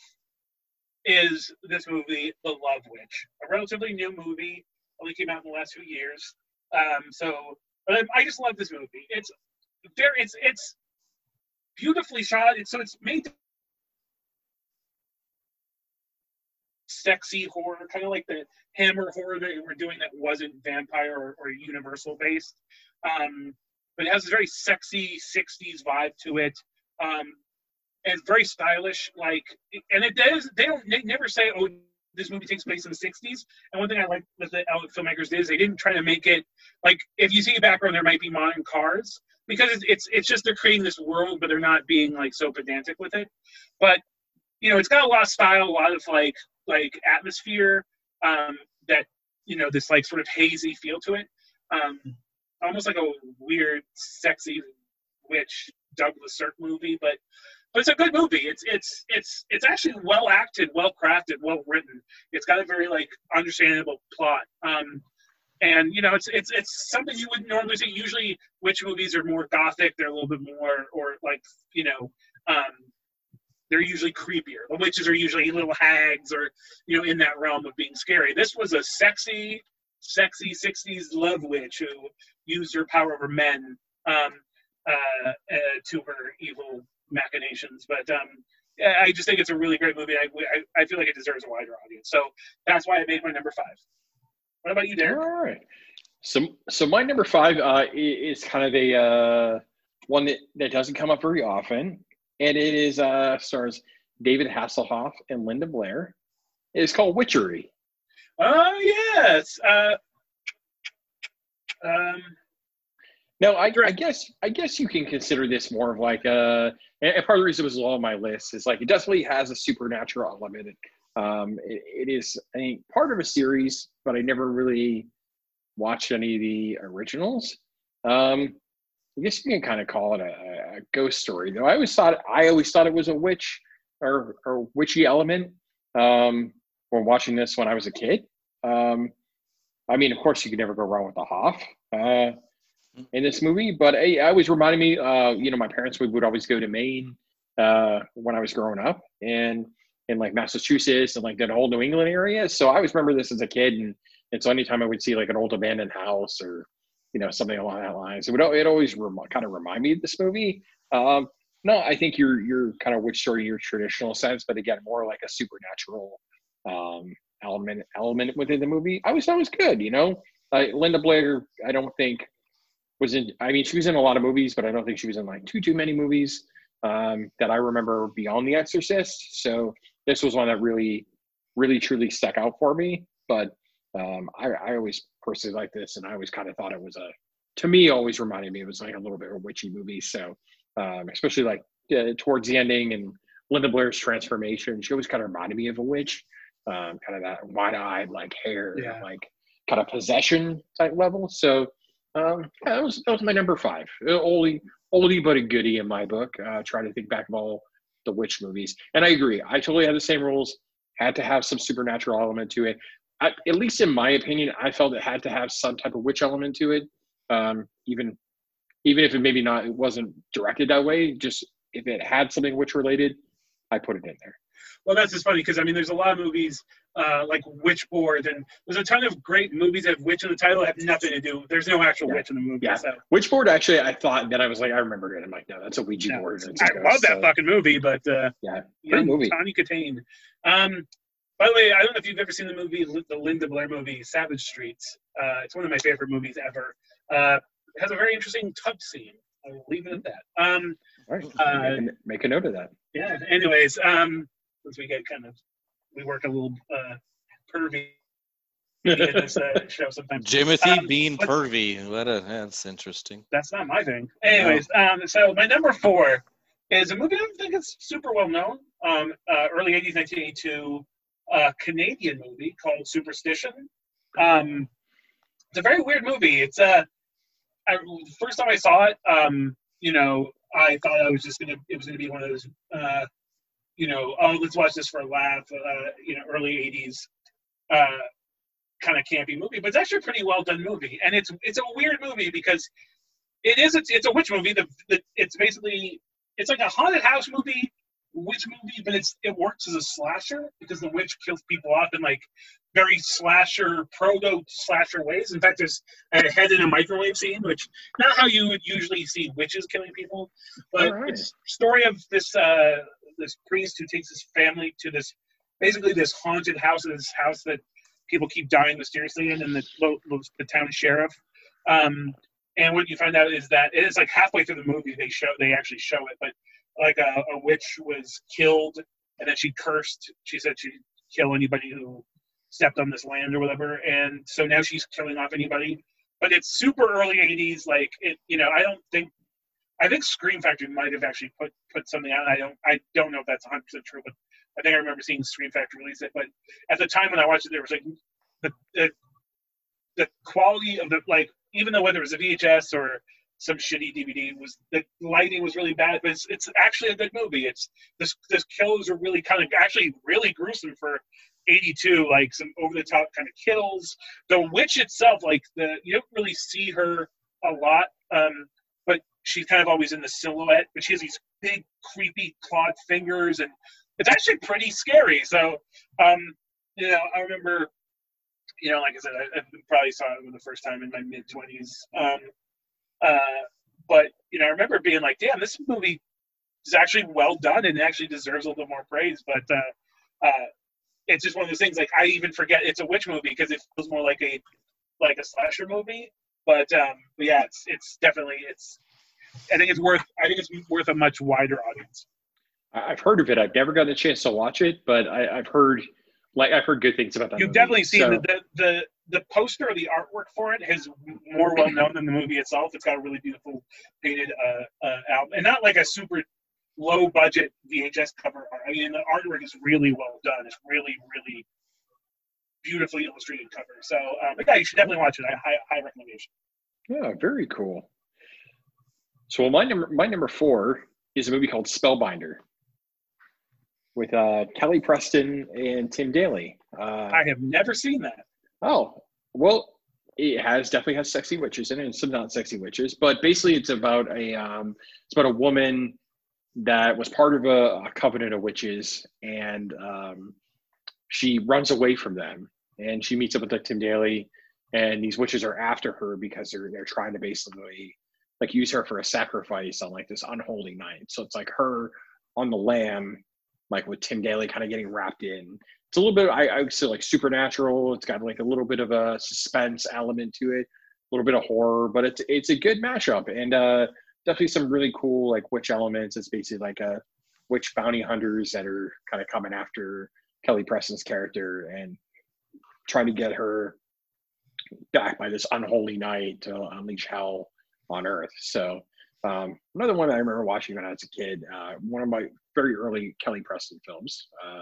is this movie, The Love Witch, a relatively new movie, only came out in the last few years. Um, so but I, I just love this movie. It's there. It's it's beautifully shot. It's so it's made sexy horror, kind of like the Hammer horror that we're doing that wasn't vampire or, or Universal based. Um, but it has a very sexy '60s vibe to it. Um, and very stylish. Like, and it does. They don't. They never say, "Oh, this movie takes place in the '60s." And one thing I like with the Elliott filmmakers is they didn't try to make it like if you see a background, there might be modern cars because it's, it's it's just they're creating this world, but they're not being like so pedantic with it. But you know, it's got a lot of style, a lot of like like atmosphere um, that you know this like sort of hazy feel to it, um, almost like a weird, sexy witch Douglas Sirk movie, but but it's a good movie. It's it's it's it's actually well acted, well crafted, well written. It's got a very like understandable plot. Um, and you know, it's it's it's something you wouldn't normally see. Usually, witch movies are more gothic. They're a little bit more, or like you know, um, they're usually creepier. The witches are usually little hags, or you know, in that realm of being scary. This was a sexy, sexy '60s love witch who used her power over men um, uh, uh, to her evil machinations. But um, I just think it's a really great movie. I, I, I feel like it deserves a wider audience. So that's why I made my number five. What about you, Derek? All right. So, so my number five uh, is kind of a uh, one that, that doesn't come up very often, and it is uh, stars David Hasselhoff and Linda Blair. It's called Witchery. Oh yes. Uh, um, No, I, I guess I guess you can consider this more of like a. And part of the reason it was low on my list is like it definitely has a supernatural element. Um, it, it is I think part of a series, but I never really watched any of the originals. Um, I guess you can kind of call it a, a ghost story, though. I always thought I always thought it was a witch or or witchy element. Um, when watching this when I was a kid. Um, I mean, of course, you could never go wrong with a Hoff. Uh, in this movie. But I, I was reminding me, uh, you know, my parents would, would always go to Maine uh, when I was growing up, and in like Massachusetts and like that whole New England area. So I always remember this as a kid, and and so anytime I would see like an old abandoned house or you know something along that lines, it would it always rem- kind of remind me of this movie. Um, no, I think you're you're kind of which of your traditional sense, but again, more like a supernatural um, element element within the movie. I was was good, you know. Uh, Linda Blair, I don't think was in i mean she was in a lot of movies but i don't think she was in like too too many movies um, that i remember beyond the exorcist. So this was one that really really truly stuck out for me. But um, I, I always personally like this and i always kind of thought it was a to me always reminded me it was like a little bit of a witchy movie. So um, especially like uh, towards the ending and linda blair's transformation she always kind of reminded me of a witch um, kind of that wide-eyed like hair yeah. like kind of possession type level. So um, yeah, that was that was my number five. Uh, oldie, oldie but a goodie in my book. Uh, trying to think back of all the witch movies, and I agree. I totally had the same rules. Had to have some supernatural element to it. I, at least in my opinion, I felt it had to have some type of witch element to it. Um, even even if it maybe not, it wasn't directed that way. Just if it had something witch related, I put it in there. Well, that's just funny because I mean, there's a lot of movies uh, like Witchboard, and there's a ton of great movies that have witch in the title have nothing to do. There's no actual yeah. witch in the movie. Yeah. So. Witchboard actually, I thought that I was like, I remembered it. I'm like, no, that's a Ouija no, board. I love that so. fucking movie, but uh, yeah, great movie. Tawny Kitaen. Um, by the way, I don't know if you've ever seen the movie, the Linda Blair movie, Savage Streets. Uh, it's one of my favorite movies ever. Uh, it has a very interesting tub scene. I'll leave it at that. Um, All right. Uh, make, a, make a note of that. Yeah. Anyways, um, since we get kind of we work a little uh, pervy in this uh, show sometimes. Jimothy um, being pervy. What a that's interesting. That's not my thing. Anyways, um, so my number four is a movie I don't think it's super well known. Um, uh, early '80s, 1982, uh, Canadian movie called Superstition. Um, it's a very weird movie. It's a uh, I, first time I saw it, um, you know, I thought I was just gonna it was gonna be one of those uh, you know, oh, let's watch this for a laugh, uh, you know, early 80s uh, kind of campy movie. But it's actually a pretty well done movie. And it's it's a weird movie because it is, it's, it's a witch movie. The, the, it's basically, it's like a haunted house movie, witch movie, but it's it works as a slasher because the witch kills people off in like very slasher, proto slasher ways. In fact, there's a head in a microwave scene, which not how you would usually see witches killing people, but right. it's story of this uh, this priest who takes his family to this basically this haunted house, this house that people keep dying mysteriously in, and the the town sheriff. Um, and what you find out is that it is like halfway through the movie they show they actually show it, but like a, a witch was killed, and then she cursed. She said she'd kill anybody who stepped on this land or whatever, and so now she's killing off anybody. But it's super early '80s. Like it, you know, I don't think I think Scream Factory might have actually put put something out. I don't I don't know if that's 100 percent true, but I think I remember seeing Scream Factory release it. But at the time when I watched it, there was like the the, the quality of the like even though whether it was a VHS or some shitty DVD was the lighting was really bad, but it's, it's actually a good movie. It's this this kills are really kind of actually really gruesome for 82, like some over the top kind of kills. The witch itself, like the you don't really see her a lot. Um, she's kind of always in the silhouette, but she has these big, creepy clawed fingers, and it's actually pretty scary. So, um, you know, I remember, you know, like I said, I, I probably saw it for the first time in my mid twenties. Um, uh, but you know, I remember being like, "Damn, this movie is actually well done and actually deserves a little more praise." But uh, uh, it's just one of those things. Like I even forget it's a witch movie because it feels more like a like a slasher movie. But, um, but yeah, it's it's definitely it's I think it's worth. I think it's worth a much wider audience. I've heard of it. I've never gotten a chance to watch it, but I, have heard like I've heard good things about that. You've movie, definitely seen so. the, the the poster or the artwork for it is more well known than the movie itself. It's got a really beautiful painted uh, uh, album, and not like a super low budget VHS cover. I mean, the artwork is really well done. It's really, really beautifully illustrated cover. So, um, but yeah, you should definitely watch it. I high, high recommendation. Yeah, very cool. So well, my number my number four is a movie called Spellbinder with uh, Kelly Preston and Tim Daly. Uh, I have never seen that. Oh, well, it has definitely has sexy witches in it and some not sexy witches, but basically it's about a um, it's about a woman that was part of a, a covenant of witches and um, she runs away from them and she meets up with like Tim Daly and these witches are after her because they're they're trying to basically like use her for a sacrifice on like this unholy night. So it's like her on the lamb, like with Tim Daly kind of getting wrapped in. It's a little bit I, I would say like supernatural. It's got like a little bit of a suspense element to it, a little bit of horror, but it's it's a good mashup and uh definitely some really cool like witch elements. It's basically like a witch bounty hunters that are kind of coming after Kelly Preston's character and trying to get her back by this unholy night to unleash hell on earth. So um, another one I remember watching when I was a kid, uh, one of my very early Kelly Preston films uh,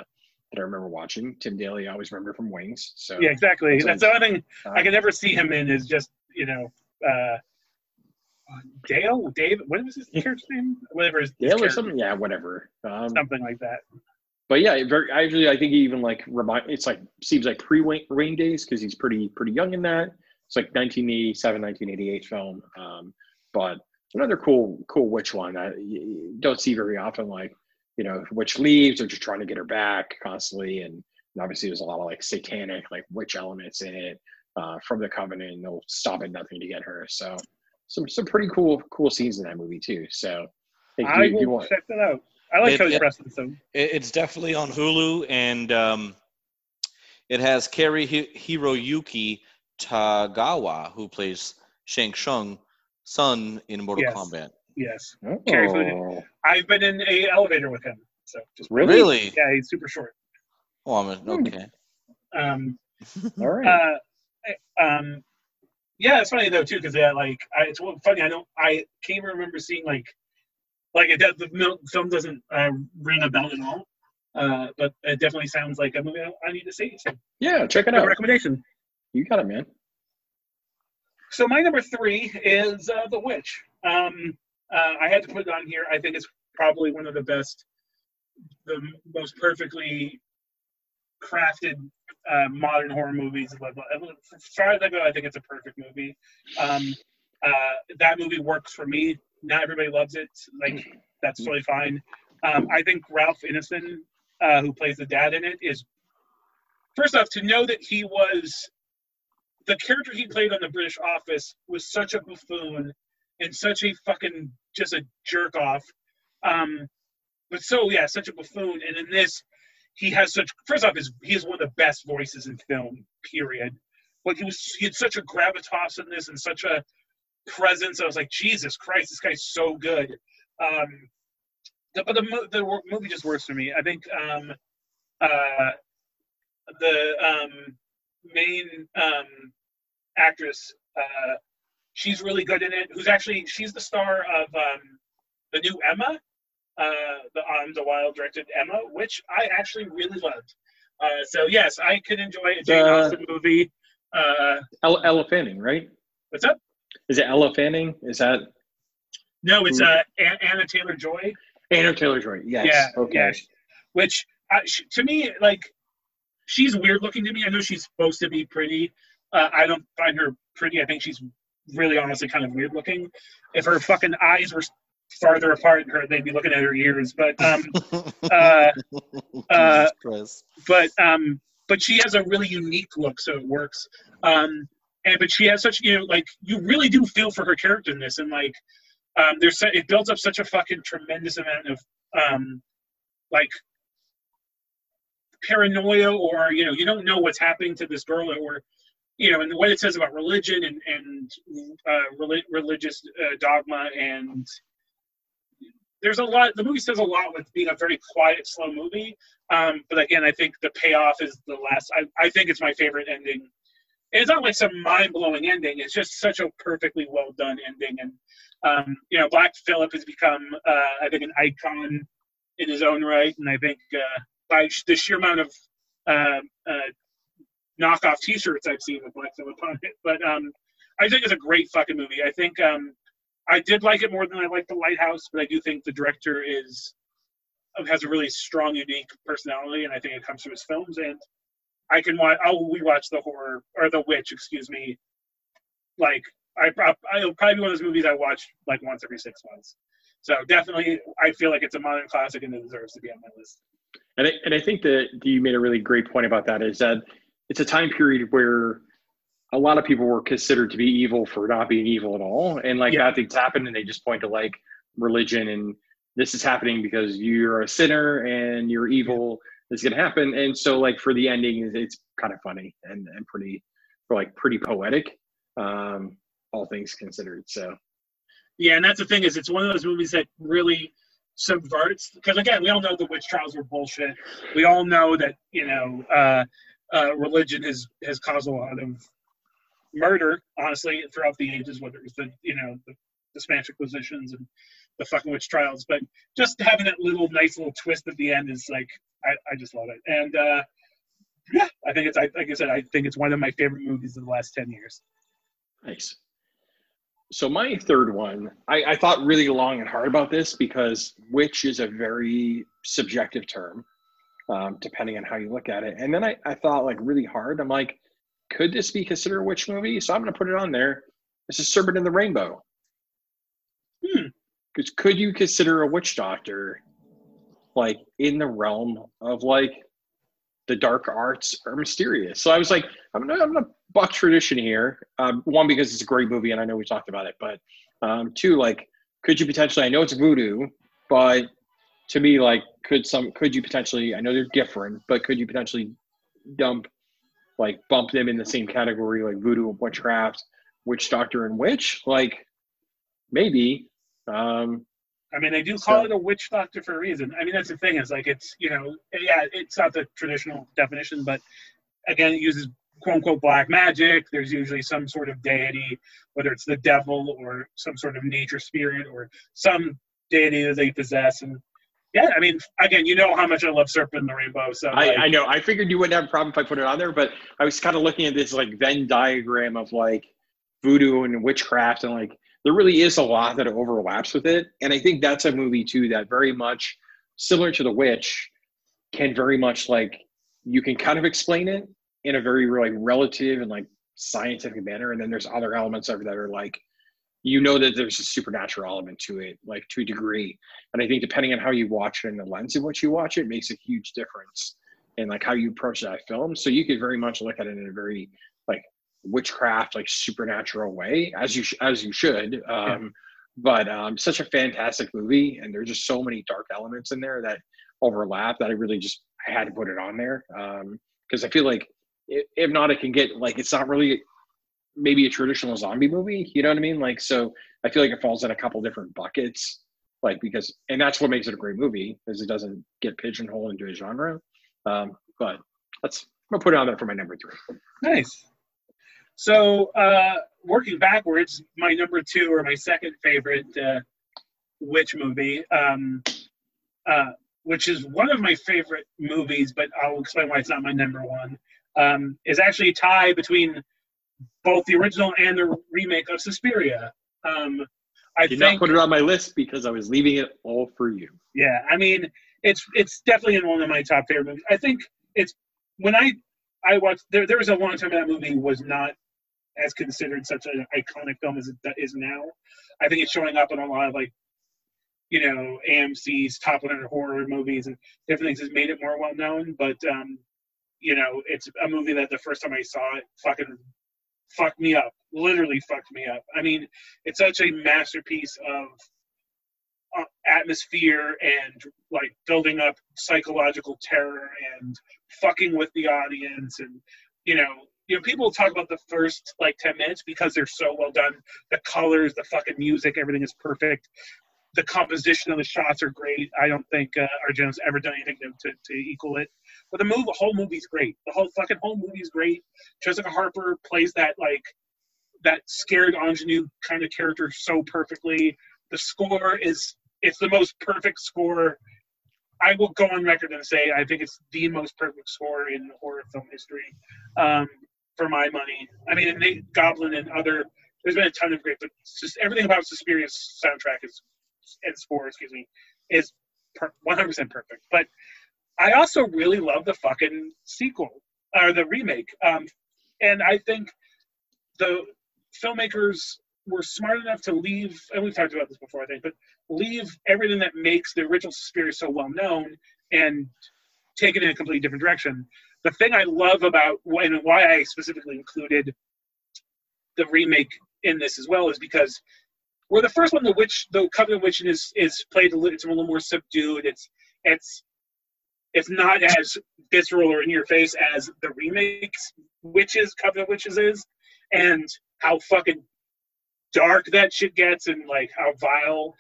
that I remember watching. Tim Daly, I always remember from Wings. So Yeah, exactly. So- That's the only thing uh, I can never see him in is just you know. Uh, Dale, Dave, what was his character's name? Whatever his his Dale or something. Yeah, whatever. Um, something like that. but yeah, very actually, I think he even like remind. It's like seems like pre Wayne days because he's pretty pretty young in that. It's like 1987, 1988 film. Um, but another cool cool witch one that you you don't see very often. Like you know, witch leaves or just trying to get her back constantly, and, and obviously there's a lot of like satanic like witch elements in it uh, from the covenant. And they'll stop at nothing to get her. So some some pretty cool cool scenes in that movie too. So if I you, if you will want, check that out. I like It- Kelly it- Preston, so it's definitely on Hulu, and um, it has Cary Hi- Hiroyuki Tagawa, who plays Shang Tsung, son in Mortal Yes. Kombat. yes, oh, Careful. I've been in a elevator with him. So just really? Really? yeah, he's super short. Oh, I'm Hmm. okay. Um, All right. uh, um, yeah, it's funny though too because yeah, like I, it's funny. I don't. I can't remember seeing like like it does. The mil- film doesn't uh, ring a bell at all. Uh, but it definitely sounds like a movie I, I need to see. So, yeah, check it good out. recommendation. You got it, man. So my number three is uh, The Witch. Um, uh, I had to put it on here. I think it's probably one of the best, the most perfectly crafted uh, modern horror movies. As far as I go, I think it's a perfect movie. Um, uh, that movie works for me. Not everybody loves it. Like that's totally fine. Um, I think Ralph Ineson, uh, who plays the dad in it, is first off to know that he was the character he played on the British Office was such a buffoon and such a fucking just a jerk off. Um, but so yeah, such a buffoon. And in this, he has such first off, is he is one of the best voices in film. Period. But he was he had such a gravitas in this and such a presence. I was like, Jesus Christ, this guy's so good. Um, the, but the the movie just works for me. I think um, uh, the um, main um, actress. Uh, she's really good in it. Who's actually she's the star of um, the new Emma, uh, the on the Wild directed Emma, which I actually really loved. Uh, so yes, I can enjoy a Jane Austen movie. Uh, Ella, Ella Fanning, right? what's up? Is it Ella Fanning? Is that No, it's uh, Anna Taylor Joy. Anna Taylor Joy? Yes. Yeah, Okay. yeah. Which uh, sh- to me, like, she's weird looking to me. I know she's supposed to be pretty. Uh, I don't find her pretty. I think she's really, honestly, kind of weird looking. If her fucking eyes were farther apart, her they'd be looking at her ears. But um, uh, uh, but um, but she has a really unique look, so it works. Um, and but she has such you know like you really do feel for her character in this, and like um, there's it builds up such a fucking tremendous amount of um, like paranoia, or you know you don't know what's happening to this girl, or you know, and what it says about religion and and uh, reli- religious uh, dogma and. There's a lot. The movie says a lot with being a very quiet, slow movie, um, but again, I think the payoff is the last. I, I think it's my favorite ending it's not like some mind blowing ending. It's just such a perfectly well done ending, and um, you know, Black Phillip has become, uh, I think, an icon in his own right, and I think uh, by the sheer amount of uh, uh, knockoff T-shirts I've seen with Black Phillip on it, but um, I think it's a great fucking movie. I think um, I did like it more than I liked The Lighthouse, but I do think the director is has a really strong, unique personality, and I think it comes through his films. And I can watch. I'll rewatch the horror or the witch, excuse me. Like I, I, it'll probably be one of those movies I watch like once every six months. So definitely, I feel like it's a modern classic and it deserves to be on my list. And I, and I think that you made a really great point about that. Is that it's a time period where a lot of people were considered to be evil for not being evil at all, and like yeah. bad things happen, and they just point to like religion and this is happening because you're a sinner and you're evil. It's gonna happen, and so like for the ending, it's kind of funny and and pretty, for like pretty poetic, um, all things considered. So. Yeah, and that's the thing is, it's one of those movies that really subverts because again, we all know the witch trials were bullshit. We all know that you know uh, uh, religion has has caused a lot of murder, honestly, throughout the ages, whether it was the you know the, the Spanish Inquisitions and the fucking witch trials. But just having that little nice little twist at the end is like I, I just love it. And uh, yeah, I think it's I, like I said, I think it's one of my favorite movies of the last ten years. Nice. So my third one, I, I thought really long and hard about this because witch is a very subjective term, um, depending on how you look at it. And then I, I thought like really hard. I'm like, could this be considered a witch movie? So I'm going to put it on there. This is Serpent in the Rainbow. Hmm. Because could you consider a witch doctor like in the realm of like the dark arts or mysterious? So I was like, I'm gonna, I'm gonna buck tradition here. Um, one because it's a great movie and I know we talked about it, but um, two, like, could you potentially? I know it's voodoo, but to me, like, could some could you potentially? I know they're different, but could you potentially dump like bump them in the same category like voodoo and witchcraft, witch doctor and witch? Like maybe. Um, I mean, they do call so, it a witch doctor for a reason. I mean, that's the thing is like it's you know yeah, it's not the traditional definition, but again, it uses quote unquote black magic. There's usually some sort of deity, whether it's the devil or some sort of nature spirit or some deity that they possess, and yeah, I mean, again, you know how much I love Serpent in the Rainbow. So I, like, I know. I figured you wouldn't have a problem if I put it on there, but I was kind of looking at this like Venn diagram of like voodoo and witchcraft, and like there really is a lot that overlaps with it. And I think that's a movie too that very much similar to The Witch can very much like you can kind of explain it in a very like relative and like scientific manner, and then there's other elements of it that are like you know that there's a supernatural element to it, like to a degree. And I think depending on how you watch it and the lens in which you watch it makes a huge difference in like how you approach that film. So you could very much look at it in a very like witchcraft, like supernatural way, as you sh- as you should. Um, yeah. But um, such a fantastic movie, and there's just so many dark elements in there that overlap that I really just I had to put it on there because um, I feel like if not, it can get like it's not really maybe a traditional zombie movie. You know what I mean? Like, so I feel like it falls in a couple different buckets. Like because, and that's what makes it a great movie, is it doesn't get pigeonholed into a genre. Um, but let's I'm gonna put it on there for my number three. Nice. So uh, working backwards, my number two or my second favorite uh, witch movie, um, uh, which is one of my favorite movies, but I'll explain why it's not my number one. Um, is actually a tie between both the original and the remake of Suspiria. Um, I did think, not put it on my list because I was leaving it all for you. Yeah, I mean, it's it's definitely in one of my top favorite movies. I think it's when I I watched there there was a long time that movie was not as considered such an iconic film as it is now. I think it's showing up in a lot of like you know AMC's top 100 horror movies and different things has made it more well known. But um, you know, it's a movie that the first time I saw it fucking fucked me up. Literally fucked me up. I mean, it's such a masterpiece of uh, atmosphere and like building up psychological terror and fucking with the audience and you know you know people talk about the first like 10 minutes because they're so well done the colors the fucking music everything is perfect the composition of the shots are great i don't think uh, argento's ever done anything to, to, to equal it but the move, the whole movie's great. The whole fucking whole movie's great. Jessica Harper plays that like that scared ingenue kind of character so perfectly. The score is it's the most perfect score. I will go on record and say I think it's the most perfect score in horror film history, um, for my money. I mean, Nate Goblin and other there's been a ton of great, but just everything about Suspiria's soundtrack is and score, excuse me, is 100% perfect. But I also really love the fucking sequel or the remake, um, and I think the filmmakers were smart enough to leave, and we've talked about this before, I think, but leave everything that makes the original Suspiria so well known and take it in a completely different direction. The thing I love about and why I specifically included the remake in this as well is because we're the first one. The witch, the Covenant Witch, is is played. A little, it's a little more subdued. It's it's it's not as visceral or in your face as the remakes witches Covenant Witches is, and how fucking dark that shit gets and like how vile.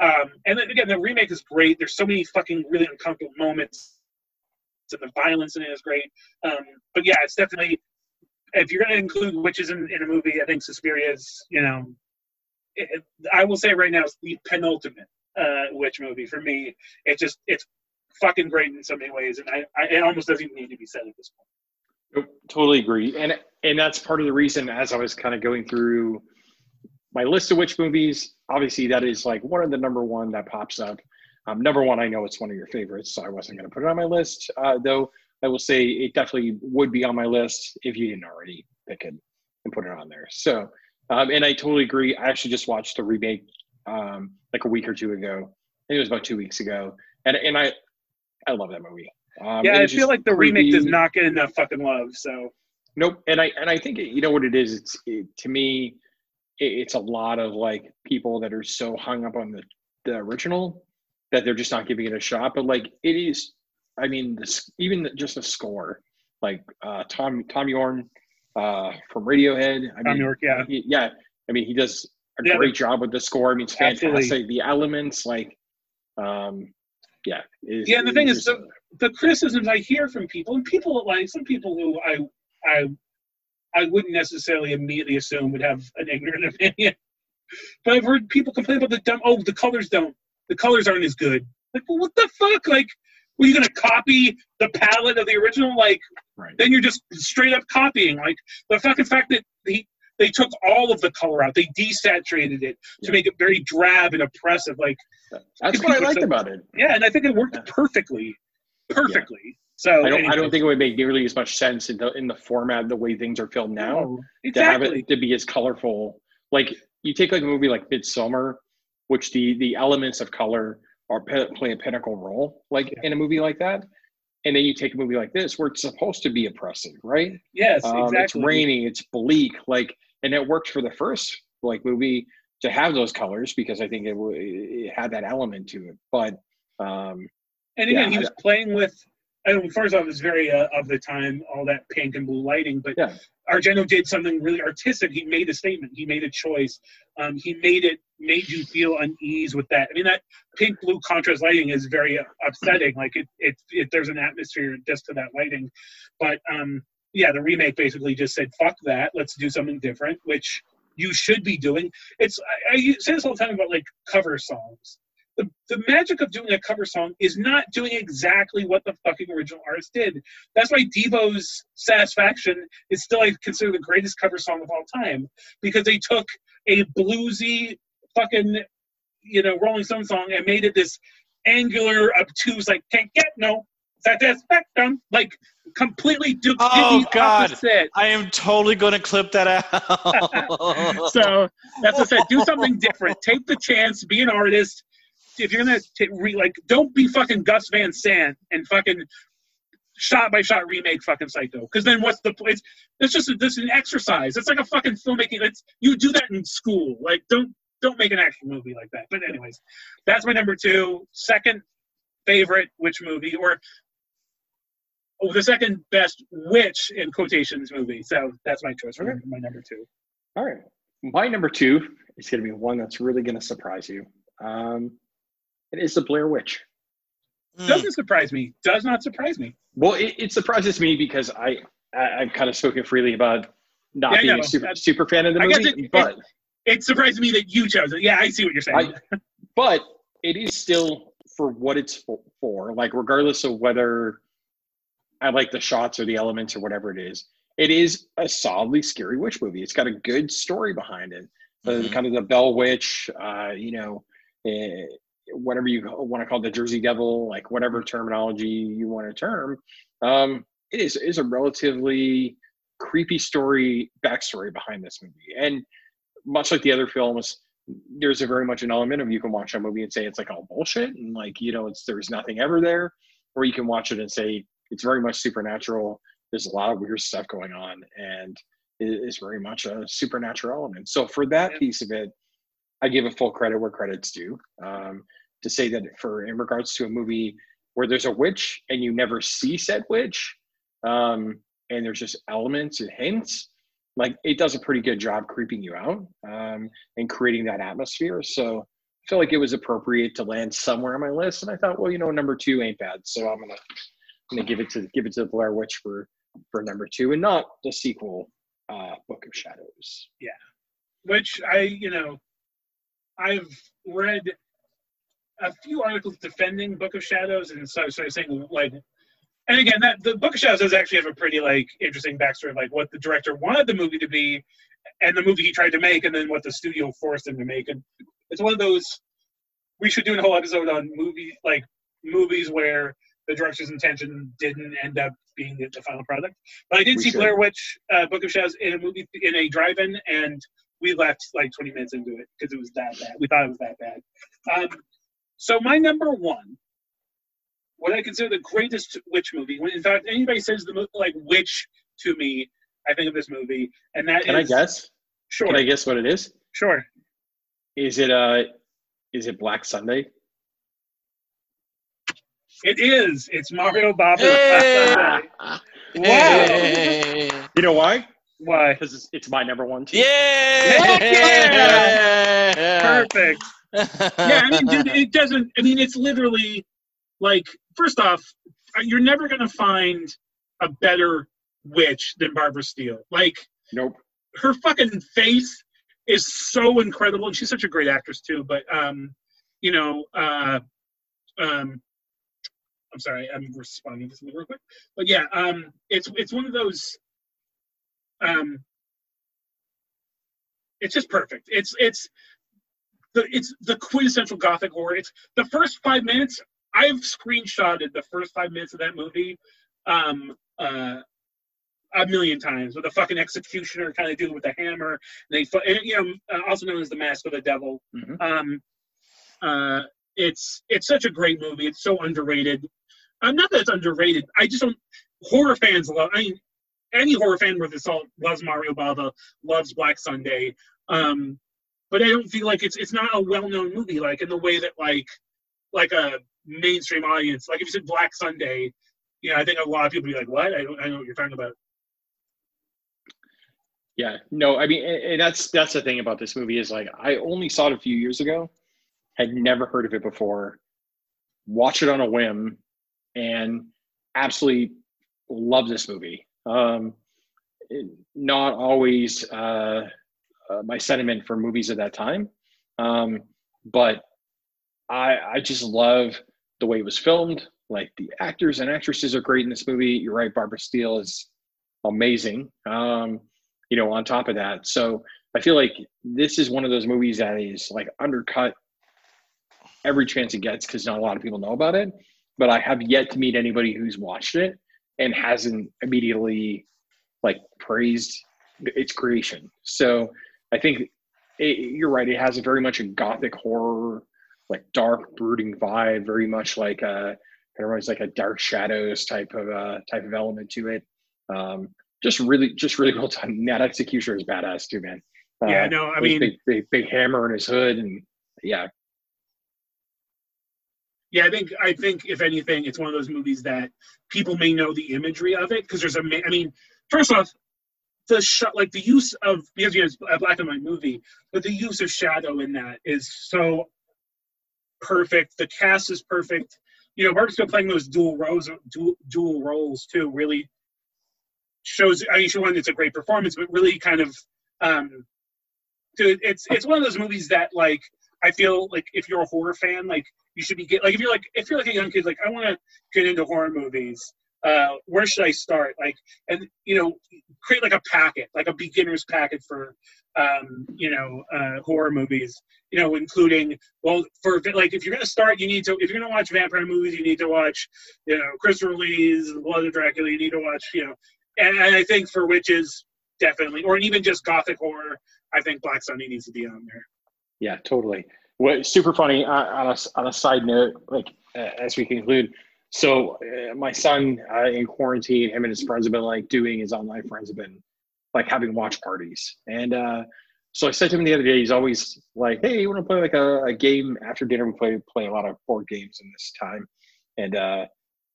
Um, and then again, the remake is great. There's so many fucking really uncomfortable moments. And the violence in it is great. Um, but yeah, it's definitely if you're going to include witches in, in a movie, I think Suspiria is, you know, it, I will say right now, it's the penultimate uh, witch movie for me. It just, it's fucking great in so many ways, and I, I it almost doesn't even need to be said at this point. Totally agree, and and that's part of the reason as I was kind of going through my list of which movies. Obviously, that is like one of the number one that pops up. Um, number one, I know it's one of your favorites, so I wasn't going to put it on my list. Uh, though I will say it definitely would be on my list if you didn't already pick it and put it on there. So, um, and I totally agree. I actually just watched the remake um, like a week or two ago. I think it was about two weeks ago, and and I I love that movie. Um, yeah, I feel like the creepy. remake does not get enough fucking love. So nope, and I and I think you know what it is. It's it, to me, it, it's a lot of like people that are so hung up on the the original that they're just not giving it a shot. But like it is, I mean, this even just a score like uh, Tom Thom Yorke uh, from Radiohead. I Tom mean, Yorke, yeah, he, yeah. I mean, he does a yeah, great job with the score. I mean, it's fantastic. Absolutely. The elements, like, um, yeah. Is, yeah, and the thing is, the, the criticisms I hear from people, and people like some people who I I I wouldn't necessarily immediately assume would have an ignorant opinion. But I've heard people complain about the dumb. Oh, the colors don't. The colors aren't as good. Like, well, what the fuck? Like, were you gonna copy the palette of the original? Like, right. then you're just straight up copying. Like the fucking fact that he they took all of the color out. They desaturated it yeah. to make it very drab and oppressive. Like that's what I liked about it. Yeah, and I think it worked yeah. perfectly, perfectly. Yeah. So I don't, I don't think it would make nearly as much sense in the in the format the way things are filmed now no, exactly. to have it to be as colorful. Like you take like a movie like Midsommar, which the the elements of color are play a pinnacle role, like in a movie like that. And then you take a movie like this, where it's supposed to be oppressive, right? Yes, um, exactly. It's raining, it's bleak, like and it worked for the first like movie to have those colors because I think it, it had that element to it. But um, and again, yeah, he was I, playing with. And first off, it's very uh, of the time, all that pink and blue lighting. But yeah. Argento did something really artistic. He made a statement. He made a choice. Um, he made it made you feel unease with that. I mean, that pink blue contrast lighting is very upsetting. Like it, it, it there's an atmosphere just to that lighting. But um, yeah, the remake basically just said, "Fuck that, let's do something different," which you should be doing. It's I, I say this all the time about like cover songs. The, the magic of doing a cover song is not doing exactly what the fucking original artist did. That's why Devo's Satisfaction is still, I consider, the greatest cover song of all time because they took a bluesy fucking, you know, Rolling Stone song and made it this angular, obtuse, like, can't get no satisfaction. Like, completely do oh god. opposite. i am totally going to clip that out. So that's what i said do something different. Take the chance be an artist. If you're gonna t- re- like don't be fucking gus van sant and fucking shot by shot remake fucking psycho because then what's the place it's just this an exercise. It's like a fucking filmmaking it's you do that in school. Like don't don't make an action movie like that. But anyways that's my number two. Second favorite which movie or the second best witch in quotations movie. So that's my choice for okay. my number two. All right. My number two is going to be one that's really going to surprise you. Um, it is the Blair Witch. Mm. Doesn't surprise me. Does not surprise me. Well, it, it surprises me because I, I I've kind of spoken freely about not Yeah, being know. a super That's- super fan of the I guess movie, it- but It surprises me that you chose it. Yeah, I see what you're saying. but it is still for what it's for, for. Like regardless of whether I like the shots or the elements or whatever it is, it is a solidly scary witch movie. It's got a good story behind it. The Mhm. kind of the Bell Witch, uh, you know, eh, whatever you want to call the Jersey Devil, like whatever terminology you want to term. Um, it is is a relatively creepy story backstory behind this movie, and much like the other films, there's a very much an element of you can watch a movie and say it's like all bullshit and like you know it's there's nothing ever there, or you can watch it and say it's very much supernatural. There's a lot of weird stuff going on, and it is very much a supernatural element. So for that piece of it, I give it full credit where credit's due. Um, to say that for in regards to a movie where there's a witch and you never see said witch, um, and there's just elements and hints, like it does a pretty good job creeping you out um, and creating that atmosphere. So I feel like it was appropriate to land somewhere on my list, and I thought, well, you know, number two ain't bad, so I'm gonna I'm gonna give it to give it to the Blair Witch for for number two, and not the sequel, uh, Book of Shadows. Yeah, which I, you know, I've read a few articles defending Book of Shadows, and so so saying like, and again, that the Book of Shadows does actually have a pretty like interesting backstory of like what the director wanted the movie to be, and the movie he tried to make, and then what the studio forced him to make. And it's one of those we should do a whole episode on movie like movies where the director's intention didn't end up being the, final product. But I did We see should. Blair Witch uh, Book of Shadows in a movie in a drive-in, and we left like 20 minutes into it because it was that bad. We thought it was that bad. Um, so my number one, what I consider the greatest witch movie. When in fact anybody says the like witch to me, I think of this movie, and that Can I guess? Sure, Can I guess what it is? sure. Is it uh is it Black Sunday? It is. It's Mario Bava. Hey! Wow. Hey! You know why? Why? Because it's, it's my number one too. Yeah! Perfect. yeah, I mean, dude, it doesn't. I mean, it's literally like, first off, uh, you're never gonna find a better witch than Barbara Steele. Like, Nope. her fucking face is so incredible, and she's such a great actress too. But um, you know, uh, um, I'm sorry, I'm responding to something real quick. But yeah, um, it's it's one of those. Um, it's just perfect. It's it's the it's the quintessential gothic horror. It's the first five minutes. I've screenshotted the first five minutes of that movie. Um, uh, a million times with the fucking executioner kind of dude with the hammer. And they, and, you know, uh, also known as the Mask of the Devil. Mhm. Um, uh, it's it's such a great movie. It's so underrated. Uh, not that it's underrated. I just don't. Horror fans love. I mean, any horror fan worth his salt loves Mario Bava, loves Black Sunday. Um, but I don't feel like it's it's not a well-known movie like in the way that like like a mainstream audience. Like if you said Black Sunday, you know, I think a lot of people be like, "What? I don't, I know what you're talking about." Yeah. No, I mean, and that's that's the thing about this movie is like I only saw it a few years ago, had never heard of it before, watched it on a whim, and absolutely love this movie. Um, not always uh, uh, my sentiment for movies at that time, um, but I I just love the way it was filmed. Like the actors and actresses are great in this movie. You're right, Barbara Steele is amazing. Um, you know, on top of that, so I feel like this is one of those movies that is like undercut every chance it gets because not a lot of people know about it. But I have yet to meet anybody who's watched it and hasn't immediately like praised its creation. So I think it, you're right. It has a very much a gothic horror, like dark, brooding vibe. Very much like a kind of like a Dark Shadows type of uh, type of element to it. Um, just really, just really well done. That executioner is badass too, man. Yeah, Uh, no, I mean, big, big, big hammer in his hood, and yeah, yeah, I think I think if anything, it's one of those movies that people may know the imagery of it because there's a. I mean, first off, the shot, like the use of because you know, a black and white movie, but the use of shadow in that is so perfect. The cast is perfect. you know, Marcus Field playing those dual roles, dual, dual roles too, really shows. I mean, one, it's a great performance, but really kind of, um, it's it's one of those movies that like I feel like if you're a horror fan, like you should be get like if you're like if you're like a young kid, like I want to get into horror movies. Uh, where should I start? Like, and you know, create like a packet, like a beginner's packet for, um, you know, uh, horror movies. You know, including well, for like if you're gonna start, you need to if you're gonna watch vampire movies, you need to watch, you know, Christopher Lee's Blood of Dracula. You need to watch, you know, and, and I think for witches, definitely, or even just gothic horror, I think Black Sunday needs to be on there. Yeah, totally. What super funny uh, on a on a side note, like uh, as we conclude. So uh, my son uh, in quarantine, him and his friends have been like doing his online friends have been like having watch parties, and uh, so I said to him the other day, he's always like, "Hey, you want to play like a, a, game after dinner? We play play a lot of board games in this time," and uh,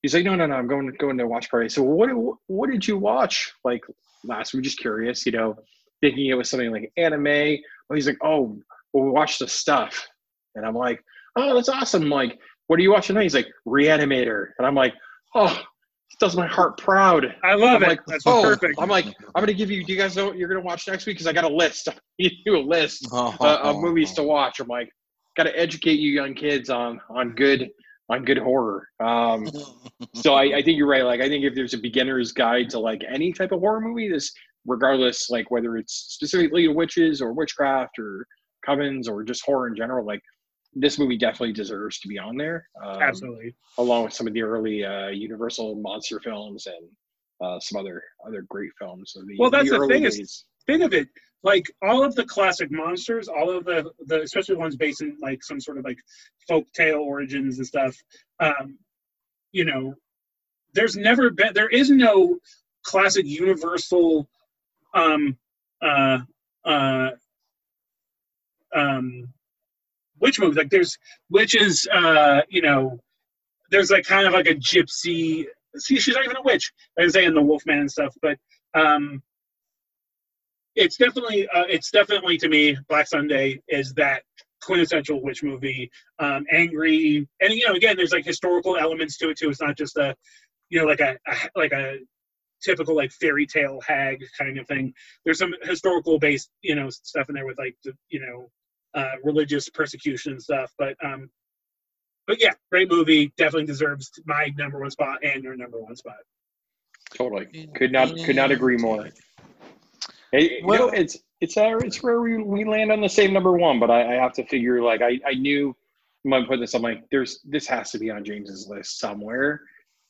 he's like, "No, no, no, I'm going going to a watch party." So what what did you watch like last? We're just curious, you know, thinking it was something like anime. Well, he's like, "Oh, well, we watched the stuff," and I'm like, "Oh, that's awesome!" like, what are you watching tonight? He's like, "Reanimator," and I'm like, "Oh." It does my heart proud. I love I'm it. Like, That's oh, perfect. I'm like, I'm gonna give you. Do you guys know what you're gonna watch next week? Because I got a list. you do a list Oh, uh, of movies to watch. I'm like, got to educate you young kids on on good on good horror. Um, so I, I think you're right. Like, I think if there's a beginner's guide to like any type of horror movie, this regardless, like whether it's specifically witches or witchcraft or covens or just horror in general, like this movie definitely deserves to be on there. Um, Absolutely. along with some of the early uh, Universal monster films and uh, some other other great films. Of the, Well, that's the early thing is- days. think of it like all of the classic monsters all of the the especially ones based in like some sort of like folk tale origins and stuff um you know there's never been there is no classic universal um uh uh um witch movies like there's witches uh you know there's like kind of like a gypsy see she's not even a witch i was saying the wolfman and stuff but um it's definitely uh, it's definitely to me black sunday is that quintessential witch movie um angry and you know again there's like historical elements to it too it's not just a you know like a, a like a typical like fairy tale hag kind of thing there's some historical based you know stuff in there with like the you know uh religious persecution and stuff but um but yeah great movie definitely deserves my number one spot and your number one spot Totally, could not could not agree more. Hey, you know, Well- it's it's uh, it's where we, we land on the same number one, but I, I have to figure like I I knew when I put this. I'm like, there's this has to be on James's list somewhere,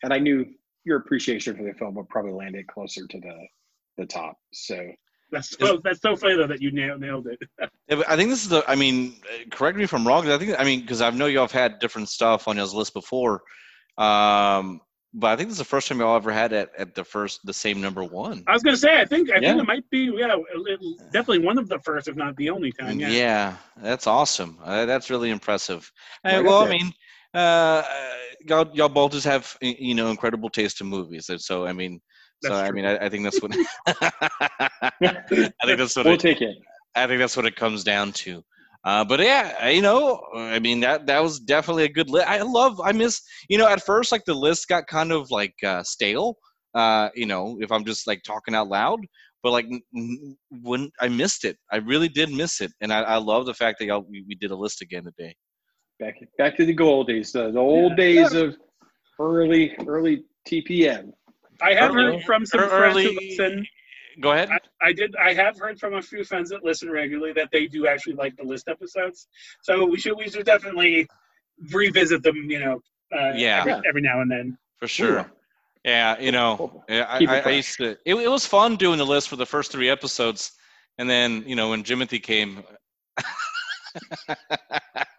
and I knew your appreciation for the film would probably land it closer to the the top. So that's so that's so funny though that you nailed, nailed it I think this is the. I mean, correct me if I'm wrong. I think. I mean, because I know y'all have had different stuff on y'all's list before, um, but I think this is the first time y'all ever had it at the first, the same number one. I was gonna say, I think I Yeah. think it might be, yeah, it- it- definitely one of the first, if not the only time. Yeah, Yeah, that's awesome. Uh, that's really impressive. Right well, I mean, uh, y'all, y'all both just have you know incredible taste in movies, and so I mean, so That's I mean, I, I think that's what. I think that's what we'll it, take it. I think that's what it comes down to. Uh, but yeah, you know, I mean that that was definitely a good list. I love, I miss, you know, at first like the list got kind of like uh, stale. Uh, you know, if I'm just like talking out loud, but like when I missed it, I really did miss it, and I, I love the fact that y'all we, we did a list again today. Back back to the good old days, the, the old Yeah. days of early early TPM. I have Early- heard from some ear- friends who listen. Go ahead. I, I did. I have heard from a few friends that listen regularly that they do actually like the list episodes. So we should we should definitely revisit them. You know, uh, Yeah. every, every now and then. For sure. Yeah, you know, I, it I, I used to. It, it was fun doing the list for the first three episodes, and then you know when Jimothy came.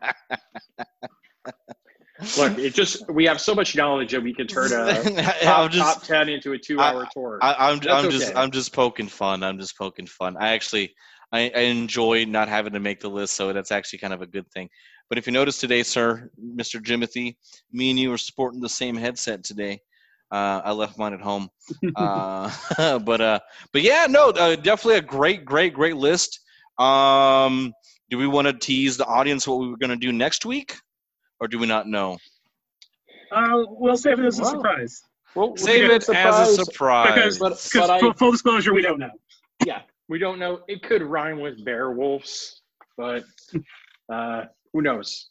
Look, it just we have so much knowledge that we can turn a I'm top, just, top ten into a two-hour tour. I, I'm, I'm just, okay. I'm just poking fun. I'm just poking fun. I actually, I, I enjoy not having to make the list, so that's actually kind of a good thing. But if you notice today, sir, Mr. Jimothy, me and you are sporting the same headset today. Uh, I left mine at home, uh, but uh, but yeah, no, uh, definitely a great, great, great list. Um, do we want to tease the audience what we were going to do next week, or do we not know? Uh, we'll save it as a Wow. surprise. Well, we'll Save get it as a surprise. Because, But- but I- full, full disclosure, we don't know. Yeah, we don't know. It could rhyme with bear wolves, but uh, who knows?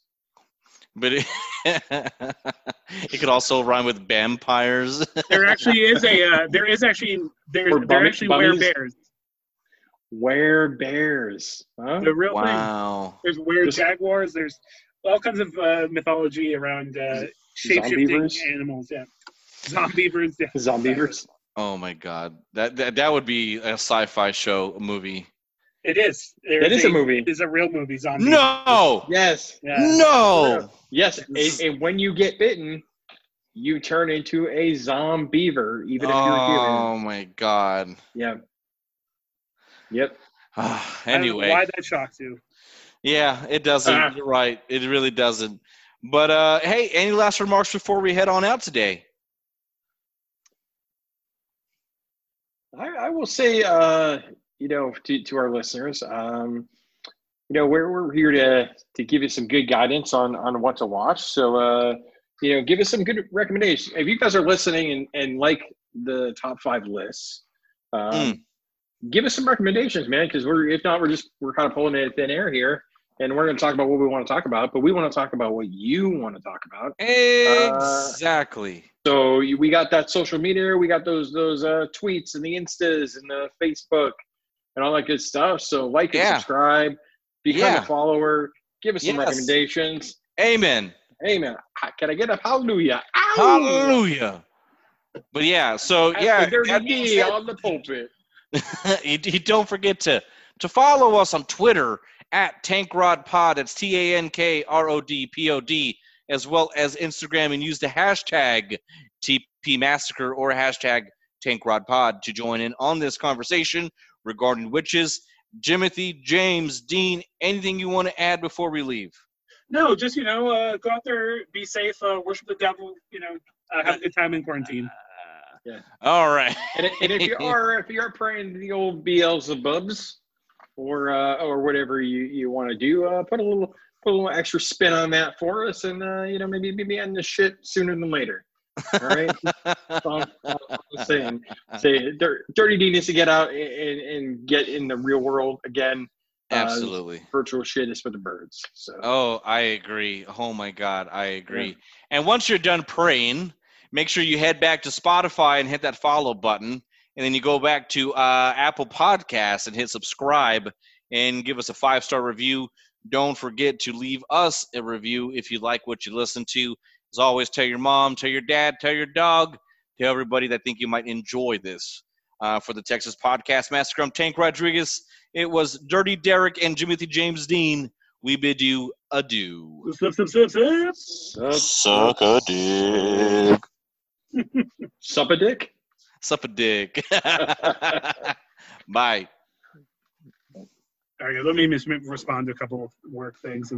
but it, it could also rhyme with vampires. There actually is a. Uh, there is actually. There, Or there actually were bears. Where bears? Huh? The real thing. wow. There's were jaguars. There's all kinds of uh, mythology around uh, shape shifting animals. Yeah, zombeavers. Yeah. Zombeavers. Oh my god. That, that that would be a sci-fi show a movie. It is. There That is a movie. It is a real movie. Zombie. No. Yes. Yeah. No. Yes. And, and when you get bitten, you turn into a zombeaver, even if you're human. Oh my god. Yeah. Yep. I don't know anyway. why that shocks you? Yeah, it doesn't. Uh-huh. You're right. It really doesn't. But uh, hey, any last remarks before we head on out today? I, I will say, uh, you know, to, to our listeners, um, you know, we're, we're here to, to give you some good guidance on, on what to watch. So, uh, you know, give us some good recommendations. If you guys are listening and, and like the top five lists, um, Mm. give us some recommendations, man. Because we're, if not, we're just we're kind of pulling it thin air here, and we're going to talk about what we want to talk about. But we want to talk about what you want to talk about. Exactly. So you- we got that social media, we got those those uh, tweets and the instas and the Facebook and all that good stuff. So like and subscribe, become Yeah. a follower, give us some Yes. recommendations. Amen. Amen. can I get a hallelujah? Ow! Hallelujah. But yeah, so yeah, the that being said- on the pulpit. you, you don't forget to to follow us on Twitter at Tank Rod Pod. It's T A N K R O D P O D, as well as Instagram, and use the hashtag TP Massacre or hashtag Tank Rod Pod to join in on this conversation regarding witches. Jimothy, James, Dean, anything you want to add before we leave? No, just you know, uh, go out there, be safe, uh, worship the devil. You know, uh, have a good time in quarantine. Yeah. All right. And, and if you are if you are praying to the old Beelzebubs or uh, or whatever you, you want to do, uh, put a little put a little extra spin on that for us, and uh, you know maybe maybe end the shit sooner than later. All right. All I'm- I'm saying. Say Dirty D needs to get out and, and, get in the real world again. Uh, Absolutely. virtual shit is for the birds. So Oh, I agree. Oh my God, I agree. And once you're done praying, make sure you head back to Spotify and hit that follow button, and then you go back to uh, Apple Podcasts and hit subscribe and give us a five star review. Don't forget to leave us a review if you like what you listen to. As always, tell your mom, tell your dad, tell your dog, tell everybody that think you might enjoy this. Uh, for the Texas Podcast Massacre, I'm Tank Rodriguez. It was Dirty Derek and Jimothy James Dean. We bid you adieu. Sup, Suck a dick. sup a dick. Sup a dick. Bye. All right, let me respond to a couple of work things